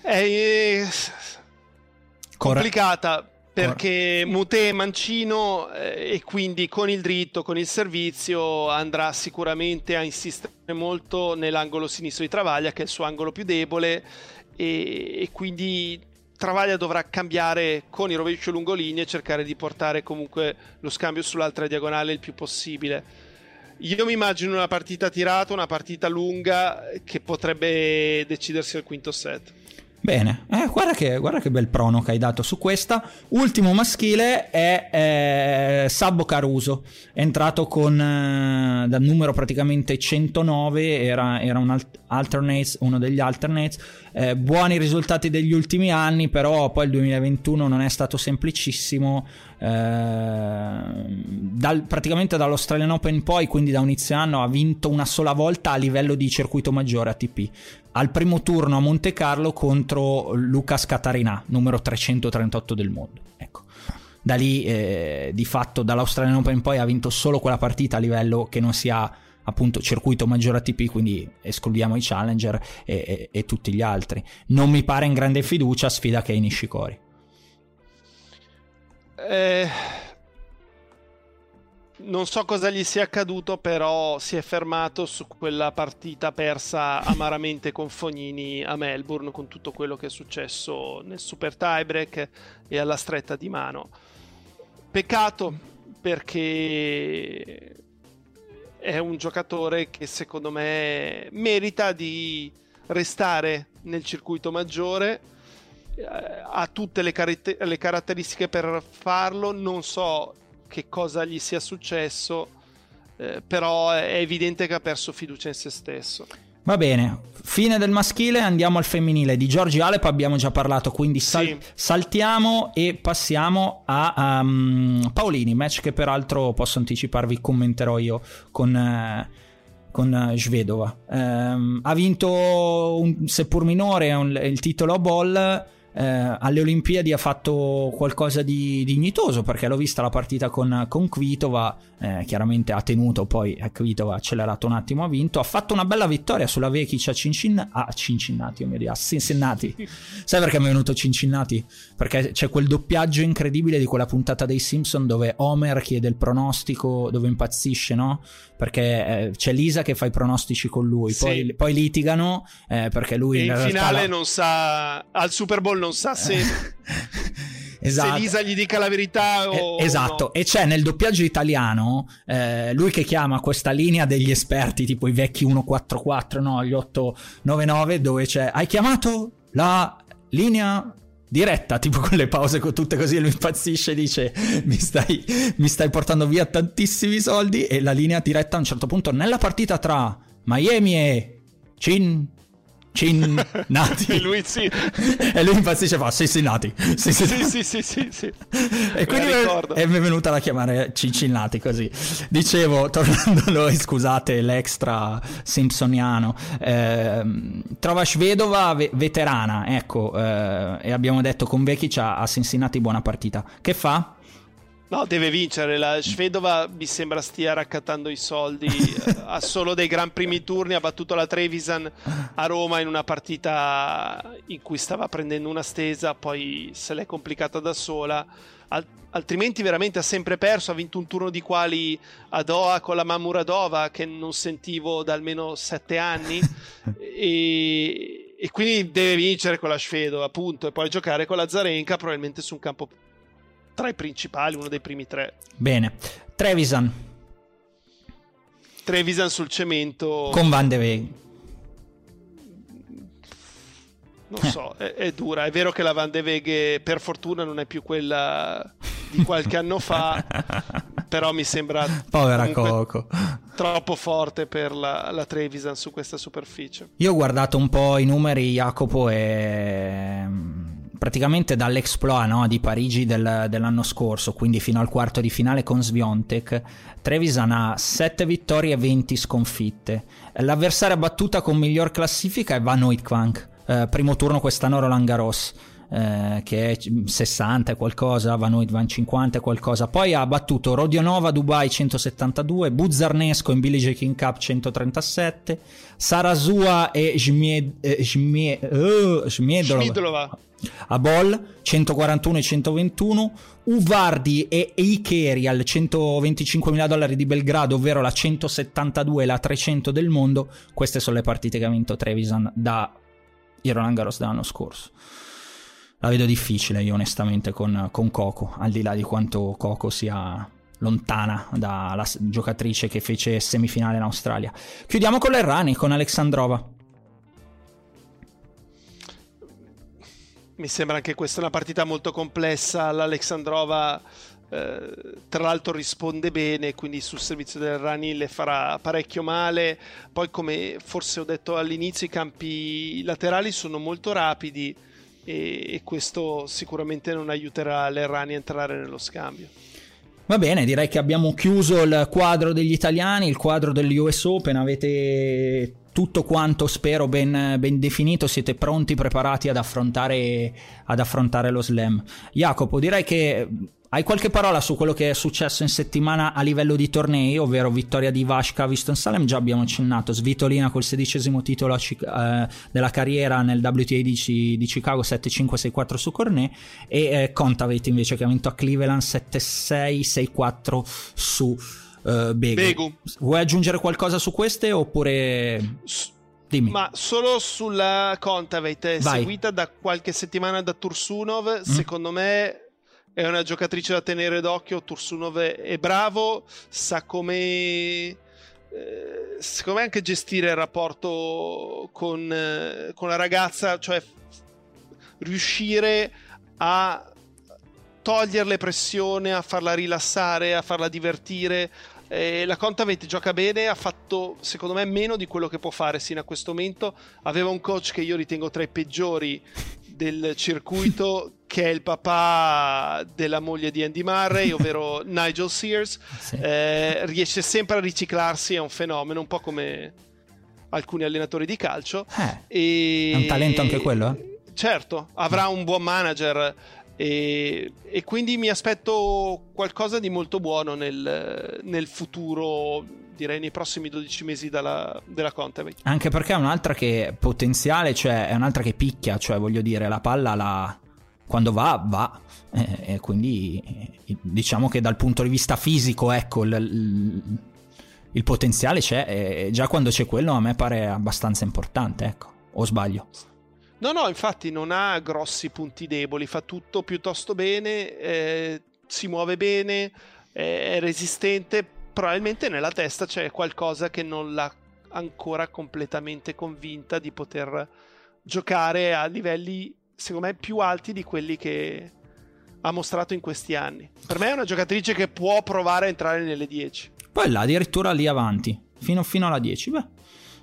È complicata perché Mute è mancino eh, e quindi con il dritto, con il servizio andrà sicuramente a insistere molto nell'angolo sinistro di Travaglia che è il suo angolo più debole e, e quindi Travaglia dovrà cambiare con il rovescio lungolinea e cercare di portare comunque lo scambio sull'altra diagonale il più possibile. Io mi immagino una partita tirata, una partita lunga che potrebbe decidersi al quinto set. Bene, eh, guarda, che, guarda, che, bel prono che hai dato su questa. Ultimo maschile è eh, Sabbo Caruso, è entrato con eh, dal numero praticamente 109, era, era un alternates, uno degli alternates. Eh, buoni risultati degli ultimi anni, però poi il 2021 non è stato semplicissimo. Eh, dal, praticamente dall'Australian Open poi, quindi da inizio anno, ha vinto una sola volta a livello di circuito maggiore ATP al primo turno a Monte Carlo contro Lucas Catarina, numero 338 del mondo. Ecco. Da lì, eh, di fatto, dall'Australian Open in poi ha vinto solo quella partita a livello che non sia appunto circuito maggiore ATP, quindi escludiamo i challenger e, e, e, tutti gli altri. Non mi pare in grande fiducia, sfida che è Nishikori. Eh, non so cosa gli sia accaduto, però si è fermato su quella partita persa amaramente con Fognini a Melbourne, con tutto quello che è successo nel super tiebreak e alla stretta di mano. Peccato perché è un giocatore che secondo me merita di restare nel circuito maggiore eh, ha tutte le, car- le caratteristiche per farlo non so che cosa gli sia successo, eh, però è evidente che ha perso fiducia in se stesso. Va bene, fine del maschile, andiamo al femminile. Di Giorgi Alep abbiamo già parlato, quindi sal- sì. saltiamo e passiamo a um, Paolini, match che peraltro posso anticiparvi commenterò io con... Uh, con Svedova. Um, ha vinto, un, seppur minore, un, il titolo a ball eh, alle Olimpiadi ha fatto qualcosa di dignitoso perché l'ho vista la partita con, con Kvitova, eh, chiaramente ha tenuto, poi eh, Kvitova ha accelerato un attimo, ha vinto, ha fatto una bella vittoria sulla Vekic a, Cincin- a Cincinnati, oh mio Dio, a Cincinnati. Sai perché mi è venuto Cincinnati? Perché c'è quel doppiaggio incredibile di quella puntata dei Simpson dove Homer chiede il pronostico, dove impazzisce, no? Perché eh, c'è Lisa che fa i pronostici con lui, sì. poi, poi, litigano eh, perché lui... E in, in finale la... non sa, al Super Bowl non sa se... Esatto. Se Lisa gli dica la verità o Esatto, no. e c'è nel doppiaggio italiano eh, lui che chiama questa linea degli esperti, tipo i vecchi 144, no, gli 899, dove c'è hai chiamato la linea diretta, tipo con le pause con tutte così, lui impazzisce e dice mi stai, mi stai portando via tantissimi soldi. E la linea diretta a un certo punto nella partita tra Miami e Cin Cincinnati. e lui sì. e lui impazzisce fa Cincinnati. Sì, sì, sì, sì, sì, sì. E quindi è venuta da chiamare Cincinnati così. Dicevo, tornando noi, scusate l'extra simpsoniano, eh, trova Svedova ve- veterana, ecco, eh, e abbiamo detto con Vekic a Cincinnati buona partita. Che fa? No, deve vincere. La Svedova mi sembra stia raccattando i soldi. ha solo dei gran primi turni. Ha battuto la Trevisan a Roma in una partita in cui stava prendendo una stesa. Poi se l'è complicata da sola. Al- altrimenti, veramente ha sempre perso. Ha vinto un turno di quali a Doha con la Mamuradova che non sentivo da almeno sette anni. e, e quindi deve vincere con la Svedova, appunto. E poi giocare con la Zarenka, probabilmente su un campo tra i principali, uno dei primi tre. Bene. Trevisan. Trevisan sul cemento. Con Van de Weg. Non eh. so, è, è, dura. È vero che la Van de Weg, per fortuna, non è più quella di qualche anno fa, però mi sembra Povera Coco. troppo forte per la, la Trevisan su questa superficie. Io ho guardato un po' i numeri, Jacopo, e praticamente dall'exploit no, di Parigi del, dell'anno scorso, quindi fino al quarto di finale con Sviontek, Trevisan ha 7 vittorie e 20 sconfitte. L'avversaria battuta con miglior classifica è Van Uitkvank, eh, primo turno quest'anno Roland Garros. Eh, che è 60 e qualcosa, Van Van 50 e qualcosa. Poi ha battuto Rodionova Dubai 172, Buzzarnesco in Billie Jean Cup 137, Sarasua e Jmied, eh, Jmied, uh, Jmiedlova a Bol 141 e 121, Uvardi e Ikeri al 125 mila dollari di Belgrado, ovvero la 172 e la 300 del mondo. Queste sono le partite che ha vinto Trevisan da Roland Garros dell'anno scorso. La vedo difficile io onestamente con, con Coco, al di là di quanto Coco sia lontana dalla giocatrice che fece semifinale in Australia. Chiudiamo con l'Errani, con Alexandrova. Mi sembra anche questa una partita molto complessa. L'Alexandrova, eh, tra l'altro, risponde bene, quindi sul servizio del Rani le farà parecchio male. Poi, come forse ho detto all'inizio, i campi laterali sono molto rapidi e, e questo sicuramente non aiuterà l'Errani a entrare nello scambio. Va bene, direi che abbiamo chiuso il quadro degli italiani, il quadro degli US Open. Avete tutto quanto spero ben, ben, definito, siete pronti, preparati ad affrontare, ad affrontare lo slam. Jacopo, direi che hai qualche parola su quello che è successo in settimana a livello di tornei, ovvero vittoria di Vashka a Winston-Salem, già abbiamo accennato, Svitolina col sedicesimo titolo eh, della carriera nel WTA di, di Chicago 7-5-6-4 su Cornet e eh, Contavate invece che ha vinto a Cleveland 7-6-6-4 su uh, Begu. Begu. Vuoi aggiungere qualcosa su queste oppure... Dimmi. Ma solo sulla Contavate, Vai. seguita da qualche settimana da Tursunov, mm. secondo me è una giocatrice da tenere d'occhio. Tursunov è bravo, sa come. Eh, secondo me anche gestire il rapporto con, eh, con la ragazza, cioè riuscire a toglierle pressione, a farla rilassare, a farla divertire. Eh, la Contavate gioca bene, ha fatto secondo me meno di quello che può fare sino a questo momento. Aveva un coach che io ritengo tra i peggiori del circuito, che è il papà della moglie di Andy Murray, ovvero Nigel Sears. Sì. Eh, riesce sempre a riciclarsi, è un fenomeno, un po' come alcuni allenatori di calcio. Eh, e... È un talento anche quello? Eh? certo, avrà un buon manager e, e quindi mi aspetto qualcosa di molto buono nel, nel futuro, direi nei prossimi 12 mesi dalla, della Contevay. Anche perché è un'altra che potenziale, cioè è un'altra che picchia, cioè voglio dire, la palla la... quando va, va. Eh, e quindi diciamo che dal punto di vista fisico, ecco, il, il potenziale c'è. E già quando c'è quello a me pare abbastanza importante, ecco. O sbaglio? No, no, infatti non ha grossi punti deboli, fa tutto piuttosto bene, eh, si muove bene, è resistente, probabilmente nella testa c'è qualcosa che non l'ha ancora completamente convinta di poter giocare a livelli, secondo me, più alti di quelli che ha mostrato in questi anni. Per me è una giocatrice che può provare a entrare nelle 10. Poi là, addirittura lì avanti, fino, fino alla 10. Beh,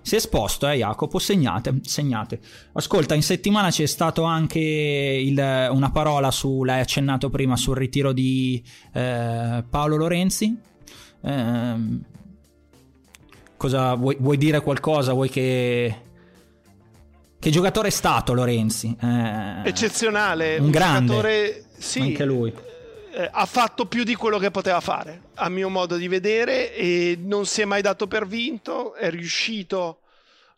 si è esposto, eh, Jacopo, segnate, segnate. Ascolta, in settimana c'è stato anche il, una parola su, l'hai accennato prima, sul ritiro di eh, Paolo Lorenzi. Eh, cosa, vuoi, vuoi, dire qualcosa? Vuoi che... Che giocatore è stato Lorenzi? Eh, Eccezionale. Un, un grande. Giocatore, sì, anche lui. Eh, ha fatto più di quello che poteva fare, a mio modo di vedere, e non si è mai dato per vinto, è riuscito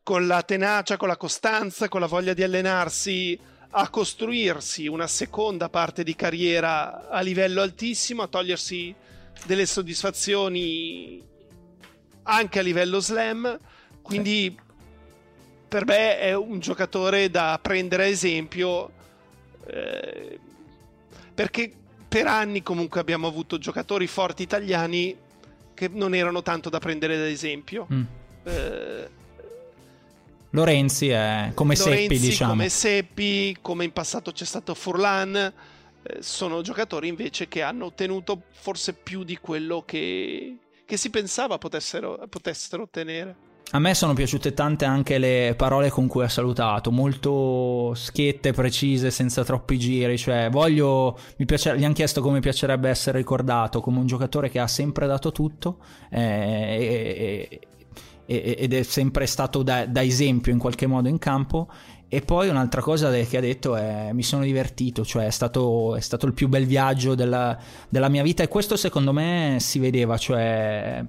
con la tenacia, con la costanza, con la voglia di allenarsi a costruirsi una seconda parte di carriera a livello altissimo, a togliersi delle soddisfazioni anche a livello slam. Quindi per me è un giocatore da prendere a esempio eh, perché per anni comunque abbiamo avuto giocatori forti italiani che non erano tanto da prendere ad esempio. Mm. Eh, Lorenzi è come Lorenzi, Seppi, diciamo. Come Seppi, come in passato c'è stato Furlan. Eh, sono giocatori invece che hanno ottenuto forse più di quello che, che si pensava potessero, potessero ottenere. A me sono piaciute tante anche le parole con cui ha salutato, molto schiette, precise, senza troppi giri. Cioè, voglio. Piace, gli hanno chiesto come piacerebbe essere ricordato come un giocatore che ha sempre dato tutto eh, ed è sempre stato da, da, esempio in qualche modo in campo. E poi un'altra cosa che ha detto è: mi sono divertito, cioè è stato, è stato il più bel viaggio della, della mia vita. E questo secondo me si vedeva, cioè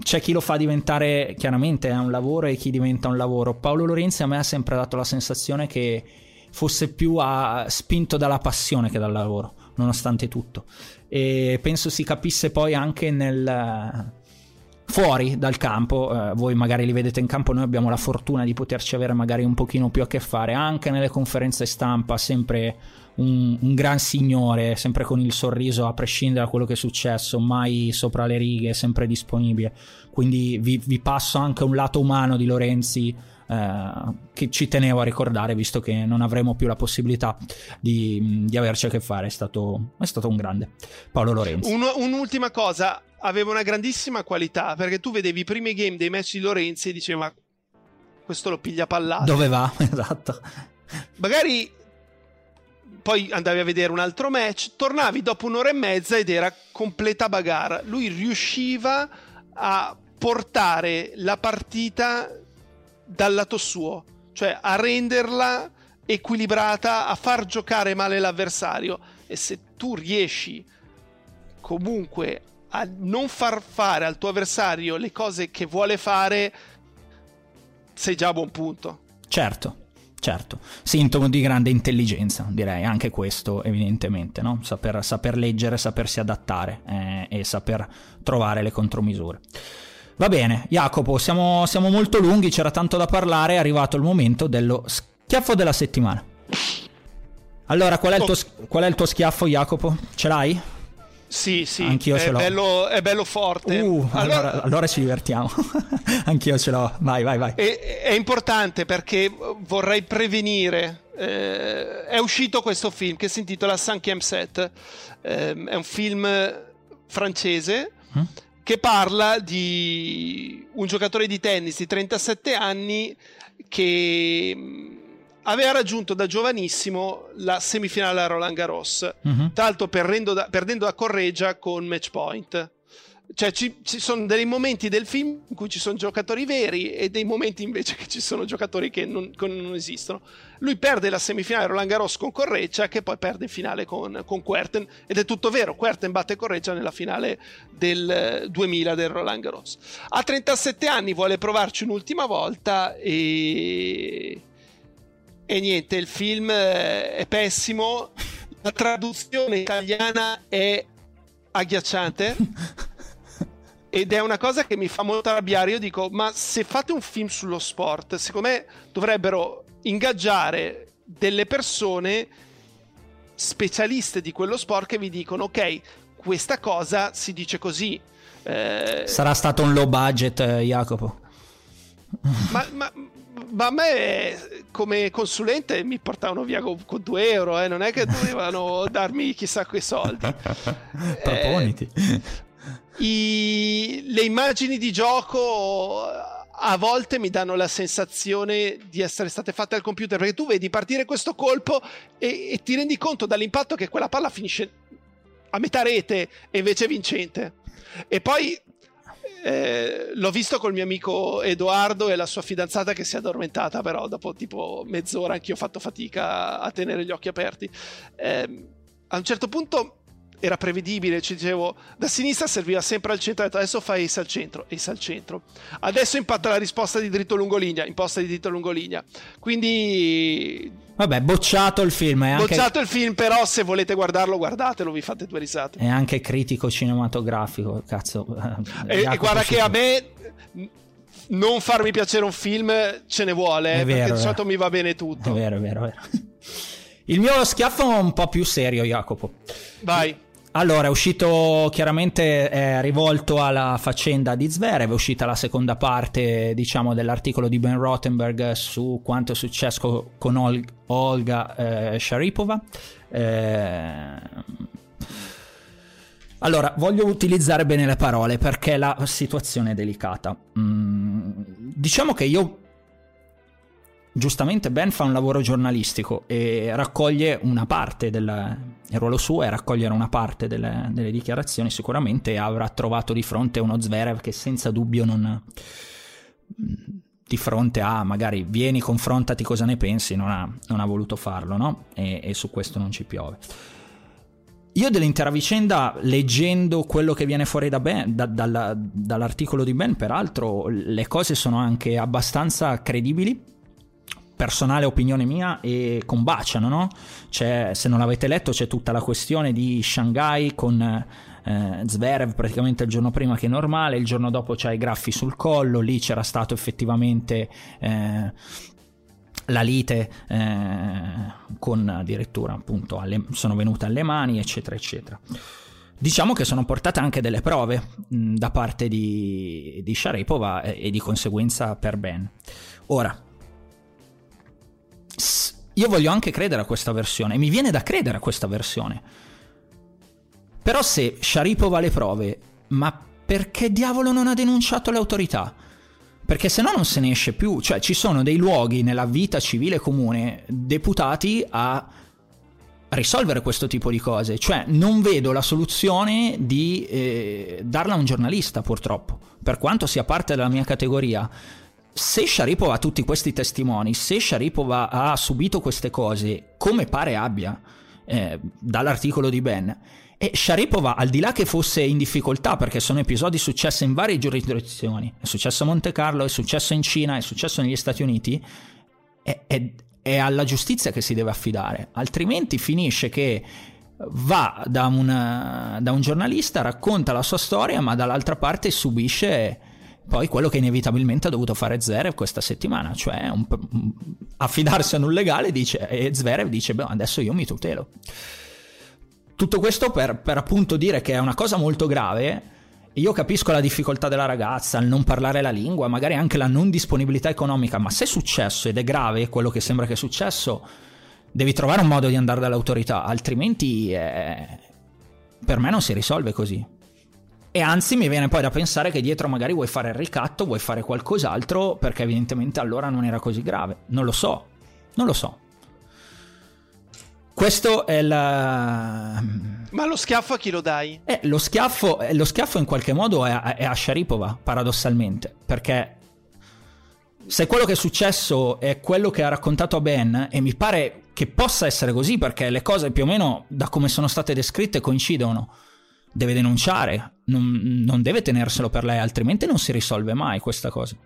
c'è chi lo fa diventare chiaramente è un lavoro e chi diventa un lavoro. Paolo Lorenzi a me ha sempre dato la sensazione che fosse più a, spinto dalla passione che dal lavoro, nonostante tutto. E penso si capisse poi anche nel fuori dal campo, eh, voi magari li vedete in campo, noi abbiamo la fortuna di poterci avere magari un pochino più a che fare, anche nelle conferenze stampa, sempre un, un, gran signore, sempre con il sorriso a prescindere da quello che è successo, mai sopra le righe, sempre disponibile. Quindi vi, vi passo anche un lato umano di Lorenzi eh, che ci tenevo a ricordare, visto che non avremo più la possibilità di, di averci a che fare. È stato, è stato un grande Paolo Lorenzi. Un, un'ultima cosa, aveva una grandissima qualità perché tu vedevi i primi game dei match di Lorenzi e dicevi ma questo lo piglia pallato. Dove va? Esatto. Magari poi andavi a vedere un altro match, tornavi dopo un'ora e mezza ed era completa bagarre. Lui riusciva a portare la partita dal lato suo, cioè a renderla equilibrata, a far giocare male l'avversario. E se tu riesci comunque a non far fare al tuo avversario le cose che vuole fare, sei già a buon punto. Certo, Certo, sintomo di grande intelligenza, direi, anche questo evidentemente, no? saper, saper, leggere, sapersi adattare eh, e saper trovare le contromisure. Va bene, Jacopo, siamo, siamo molto lunghi, c'era tanto da parlare, è arrivato il momento dello schiaffo della settimana. Allora, qual è il tuo, qual è il tuo schiaffo, Jacopo? Ce l'hai? Sì, sì, Anch'io è, ce l'ho. Bello, è bello forte. Uh, allora, allora, allora, ci divertiamo. Anch'io ce l'ho. Vai, vai, vai. È, è importante perché vorrei prevenire. Eh, è uscito questo film che si intitola Sankiem Set. Eh, è un film francese. Mm? Che parla di un giocatore di tennis di 37 anni che aveva raggiunto da giovanissimo la semifinale a Roland Garros, uh-huh. tra l'altro perdendo da, perdendo da Correggia con match point. cioè ci, ci, sono dei momenti del film in cui ci sono giocatori veri e dei momenti invece che ci sono giocatori che non, che non esistono. Lui perde la semifinale Roland Garros con Correggia che poi perde in finale con, con Querten ed è tutto vero, Querten batte Correggia nella finale del 2000 del Roland Garros. A 37 anni vuole provarci un'ultima volta e... E niente, il film è pessimo, la traduzione italiana è agghiacciante. ed è una cosa che mi fa molto arrabbiare. Io dico, ma se fate un film sullo sport, secondo me dovrebbero ingaggiare delle persone specialiste di quello sport che vi dicono, ok, questa cosa si dice così. Eh... Sarà stato un low budget, eh, Jacopo. Ma, ma, ma, a me come consulente mi portavano via con, con 2 euro, eh? non è che dovevano darmi chissà quei soldi. Proponiti. Eh, i, le immagini di gioco a volte mi danno la sensazione di essere state fatte al computer perché tu vedi partire questo colpo e, e ti rendi conto dall'impatto che quella palla finisce a metà rete e invece vincente. E poi eh, l'ho visto col mio amico Edoardo e la sua fidanzata che si è addormentata, però dopo tipo mezz'ora anch'io ho fatto fatica a tenere gli occhi aperti. Eh, a un certo punto era prevedibile, ci dicevo, da sinistra serviva sempre al centro, adesso fai ace al centro, ace al centro. Adesso impatta la risposta di dritto lungolinea, imposta di dritto lungolinea. Quindi... Vabbè, bocciato il film. È anche... Bocciato il film, però se volete guardarlo, guardatelo, vi fate due risate. È anche critico cinematografico, cazzo. E, e guarda che a me non farmi piacere un film ce ne vuole, è vero, perché di solito mi va bene tutto. È vero, è vero, è vero. Il mio schiaffo è un po' più serio, Jacopo. Vai. Allora, è uscito chiaramente è rivolto alla faccenda di Zverev, è uscita la seconda parte, diciamo, dell'articolo di Ben Rottenberg su quanto è successo con Ol- Olga eh, Sharipova. Eh... Allora, voglio utilizzare bene le parole perché la situazione è delicata. Mm, diciamo che io giustamente Ben fa un lavoro giornalistico e raccoglie una parte del il ruolo suo è raccogliere una parte delle, delle dichiarazioni sicuramente avrà trovato di fronte uno Zverev che senza dubbio non di fronte a magari vieni confrontati cosa ne pensi non ha, non ha voluto farlo no? E, e su questo non ci piove io dell'intera vicenda, leggendo quello che viene fuori da ben, da, dalla, dall'articolo di Ben, peraltro le cose sono anche abbastanza credibili personale opinione mia e combaciano, no? C'è, se non l'avete letto c'è tutta la questione di Shanghai con eh, Zverev praticamente il giorno prima che è normale, il giorno dopo c'ha i graffi sul collo, lì c'era stato effettivamente eh, la lite eh, con addirittura appunto alle, sono venute alle mani eccetera eccetera. Diciamo che sono portate anche delle prove mh, da parte di, di Sharipova e, e di conseguenza per Ben. Ora, io voglio anche credere a questa versione, mi viene da credere a questa versione. Però se Sharipov ha le prove, ma perché diavolo non ha denunciato le autorità? Perché se no non se ne esce più, cioè ci sono dei luoghi nella vita civile comune deputati a risolvere questo tipo di cose, cioè non vedo la soluzione di eh, darla a un giornalista purtroppo, per quanto sia parte della mia categoria se Sharipova ha tutti questi testimoni, se Sharipova ha subito queste cose, come pare abbia eh, dall'articolo di Ben, e Sharipova, al di là che fosse in difficoltà, perché sono episodi successi in varie giurisdizioni, è successo a Monte Carlo, è successo in Cina, è successo negli Stati Uniti, è, è, è alla giustizia che si deve affidare, altrimenti finisce che va da, una, da un giornalista, racconta la sua storia, ma dall'altra parte subisce poi quello che inevitabilmente ha dovuto fare Zverev questa settimana, cioè un, affidarsi a un legale dice, e Zverev dice, beh adesso io mi tutelo. Tutto questo per, per appunto dire che è una cosa molto grave, io capisco la difficoltà della ragazza, il non parlare la lingua, magari anche la non disponibilità economica, ma se è successo ed è grave quello che sembra che è successo, devi trovare un modo di andare dall'autorità, altrimenti eh, per me non si risolve così. E anzi mi viene poi da pensare che dietro magari vuoi fare il ricatto, vuoi fare qualcos'altro, perché evidentemente allora non era così grave. Non lo so, non lo so. questo è la... Ma lo schiaffo a chi lo dai? Eh, lo, schiaffo, eh, lo schiaffo in qualche modo è, è a Sharipova, paradossalmente, perché se quello che è successo è quello che ha raccontato a Ben, e mi pare che possa essere così, perché le cose più o meno da come sono state descritte coincidono, deve denunciare, non, non deve tenerselo per lei, altrimenti non si risolve mai questa cosa.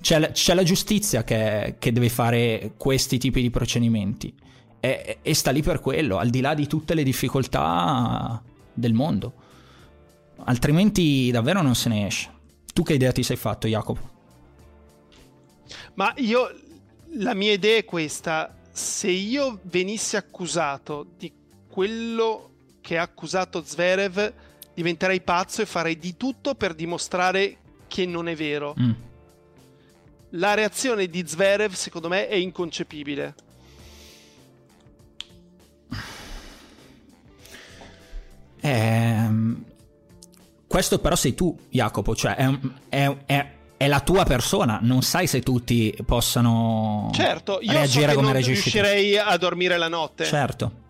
C'è, c'è la giustizia che, che, deve fare questi tipi di procedimenti e, e sta lì per quello, al di là di tutte le difficoltà del mondo. Altrimenti davvero non se ne esce. Tu che idea ti sei fatto, Jacopo? Ma io, la mia idea è questa. Se io venissi accusato di quello che ha accusato Zverev, diventerei pazzo e farei di tutto per dimostrare che non è vero. Mm la reazione di Zverev secondo me è inconcepibile. Ehm, questo però sei tu, Jacopo, cioè è, è, è, è, la tua persona, non sai se tutti possano certo, io reagire so come non riuscirei a dormire la notte. Certo.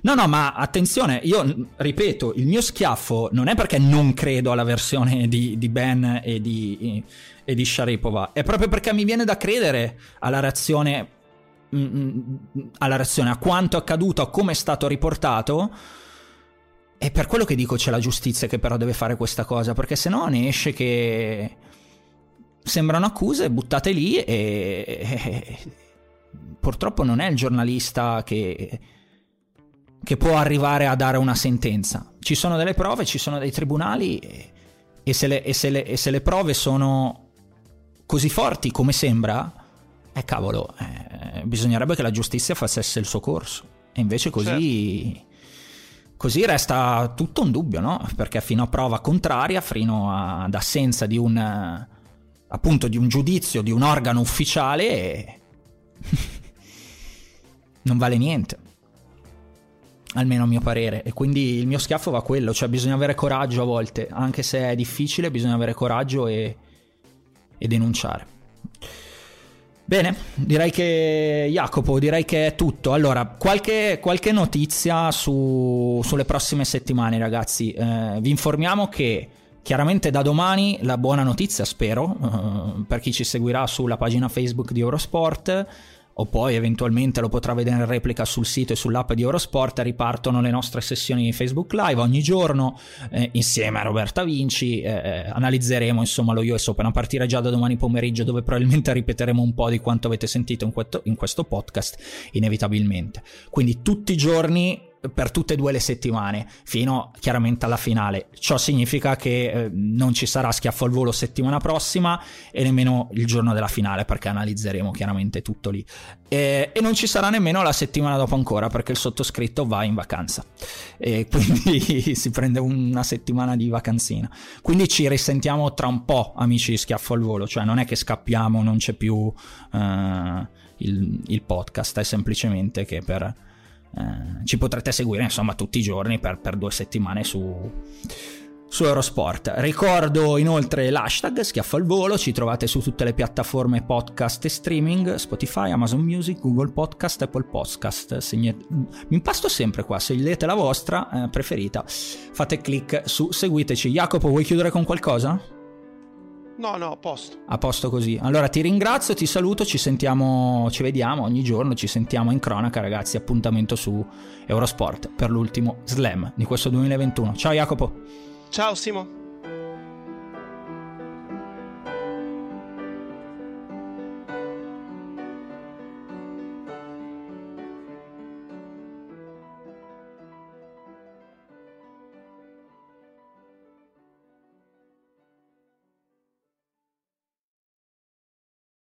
No, no, ma attenzione, io ripeto, il mio schiaffo non è perché non credo alla versione di, di Ben e di, e di Sharipova, è proprio perché mi viene da credere alla reazione, mm, mm, alla reazione, a quanto è accaduto, a come è stato riportato. È per quello che dico c'è la giustizia che però deve fare questa cosa, perché se no ne esce che sembrano accuse buttate lì e purtroppo non è il giornalista che che può arrivare a dare una sentenza. Ci sono delle prove, ci sono dei tribunali e, e, se, le, e, se, le, e se, le, prove sono così forti come sembra, eh cavolo, eh, bisognerebbe che la giustizia facesse il suo corso. E invece così... Certo. Così resta tutto un dubbio, no? Perché fino a prova contraria, fino ad assenza di un appunto di un giudizio di un organo ufficiale non vale niente almeno a mio parere. E quindi il mio schiaffo va a quello, cioè bisogna avere coraggio a volte, anche se è difficile, bisogna avere coraggio e, e denunciare. Bene, direi che Jacopo, direi che è tutto. Allora, qualche, qualche notizia su, sulle prossime settimane, ragazzi. Eh, vi informiamo che chiaramente da domani la buona notizia, spero, eh, per chi ci seguirà sulla pagina Facebook di Eurosport o poi eventualmente lo potrà vedere in replica sul sito e sull'app di Eurosport, ripartono le nostre sessioni Facebook Live ogni giorno eh, insieme a Roberta Vinci, eh, eh analizzeremo insomma lo US Open a partire già da domani pomeriggio dove probabilmente ripeteremo un po' di quanto avete sentito in questo, in questo podcast inevitabilmente. Quindi tutti i giorni per tutte e due le settimane, fino chiaramente alla finale. Ciò significa che eh, non ci sarà schiaffo al volo settimana prossima e nemmeno il giorno della finale, perché analizzeremo chiaramente tutto lì. E, e non ci sarà nemmeno la settimana dopo ancora, perché il sottoscritto va in vacanza. E quindi si prende una settimana di vacanzina. Quindi ci risentiamo tra un po', amici di schiaffo al volo, cioè non è che scappiamo, non c'è più uh, il, il podcast, è semplicemente che per eh, ci potrete seguire insomma tutti i giorni per, per due settimane su, su Eurosport. Ricordo inoltre l'hashtag Schiaffo al Volo, ci trovate su tutte le piattaforme podcast e streaming, Spotify, Amazon Music, Google Podcast, Apple Podcast. Segne... Mi impasto sempre qua, scegliete la vostra eh, preferita, fate clic su seguiteci. Jacopo, vuoi chiudere con qualcosa? No, no, a posto. A posto così. Allora ti ringrazio, ti saluto, ci sentiamo, ci vediamo ogni giorno, ci sentiamo in cronaca ragazzi, appuntamento su Eurosport per l'ultimo slam di questo 2021. Ciao Jacopo. Ciao Simo.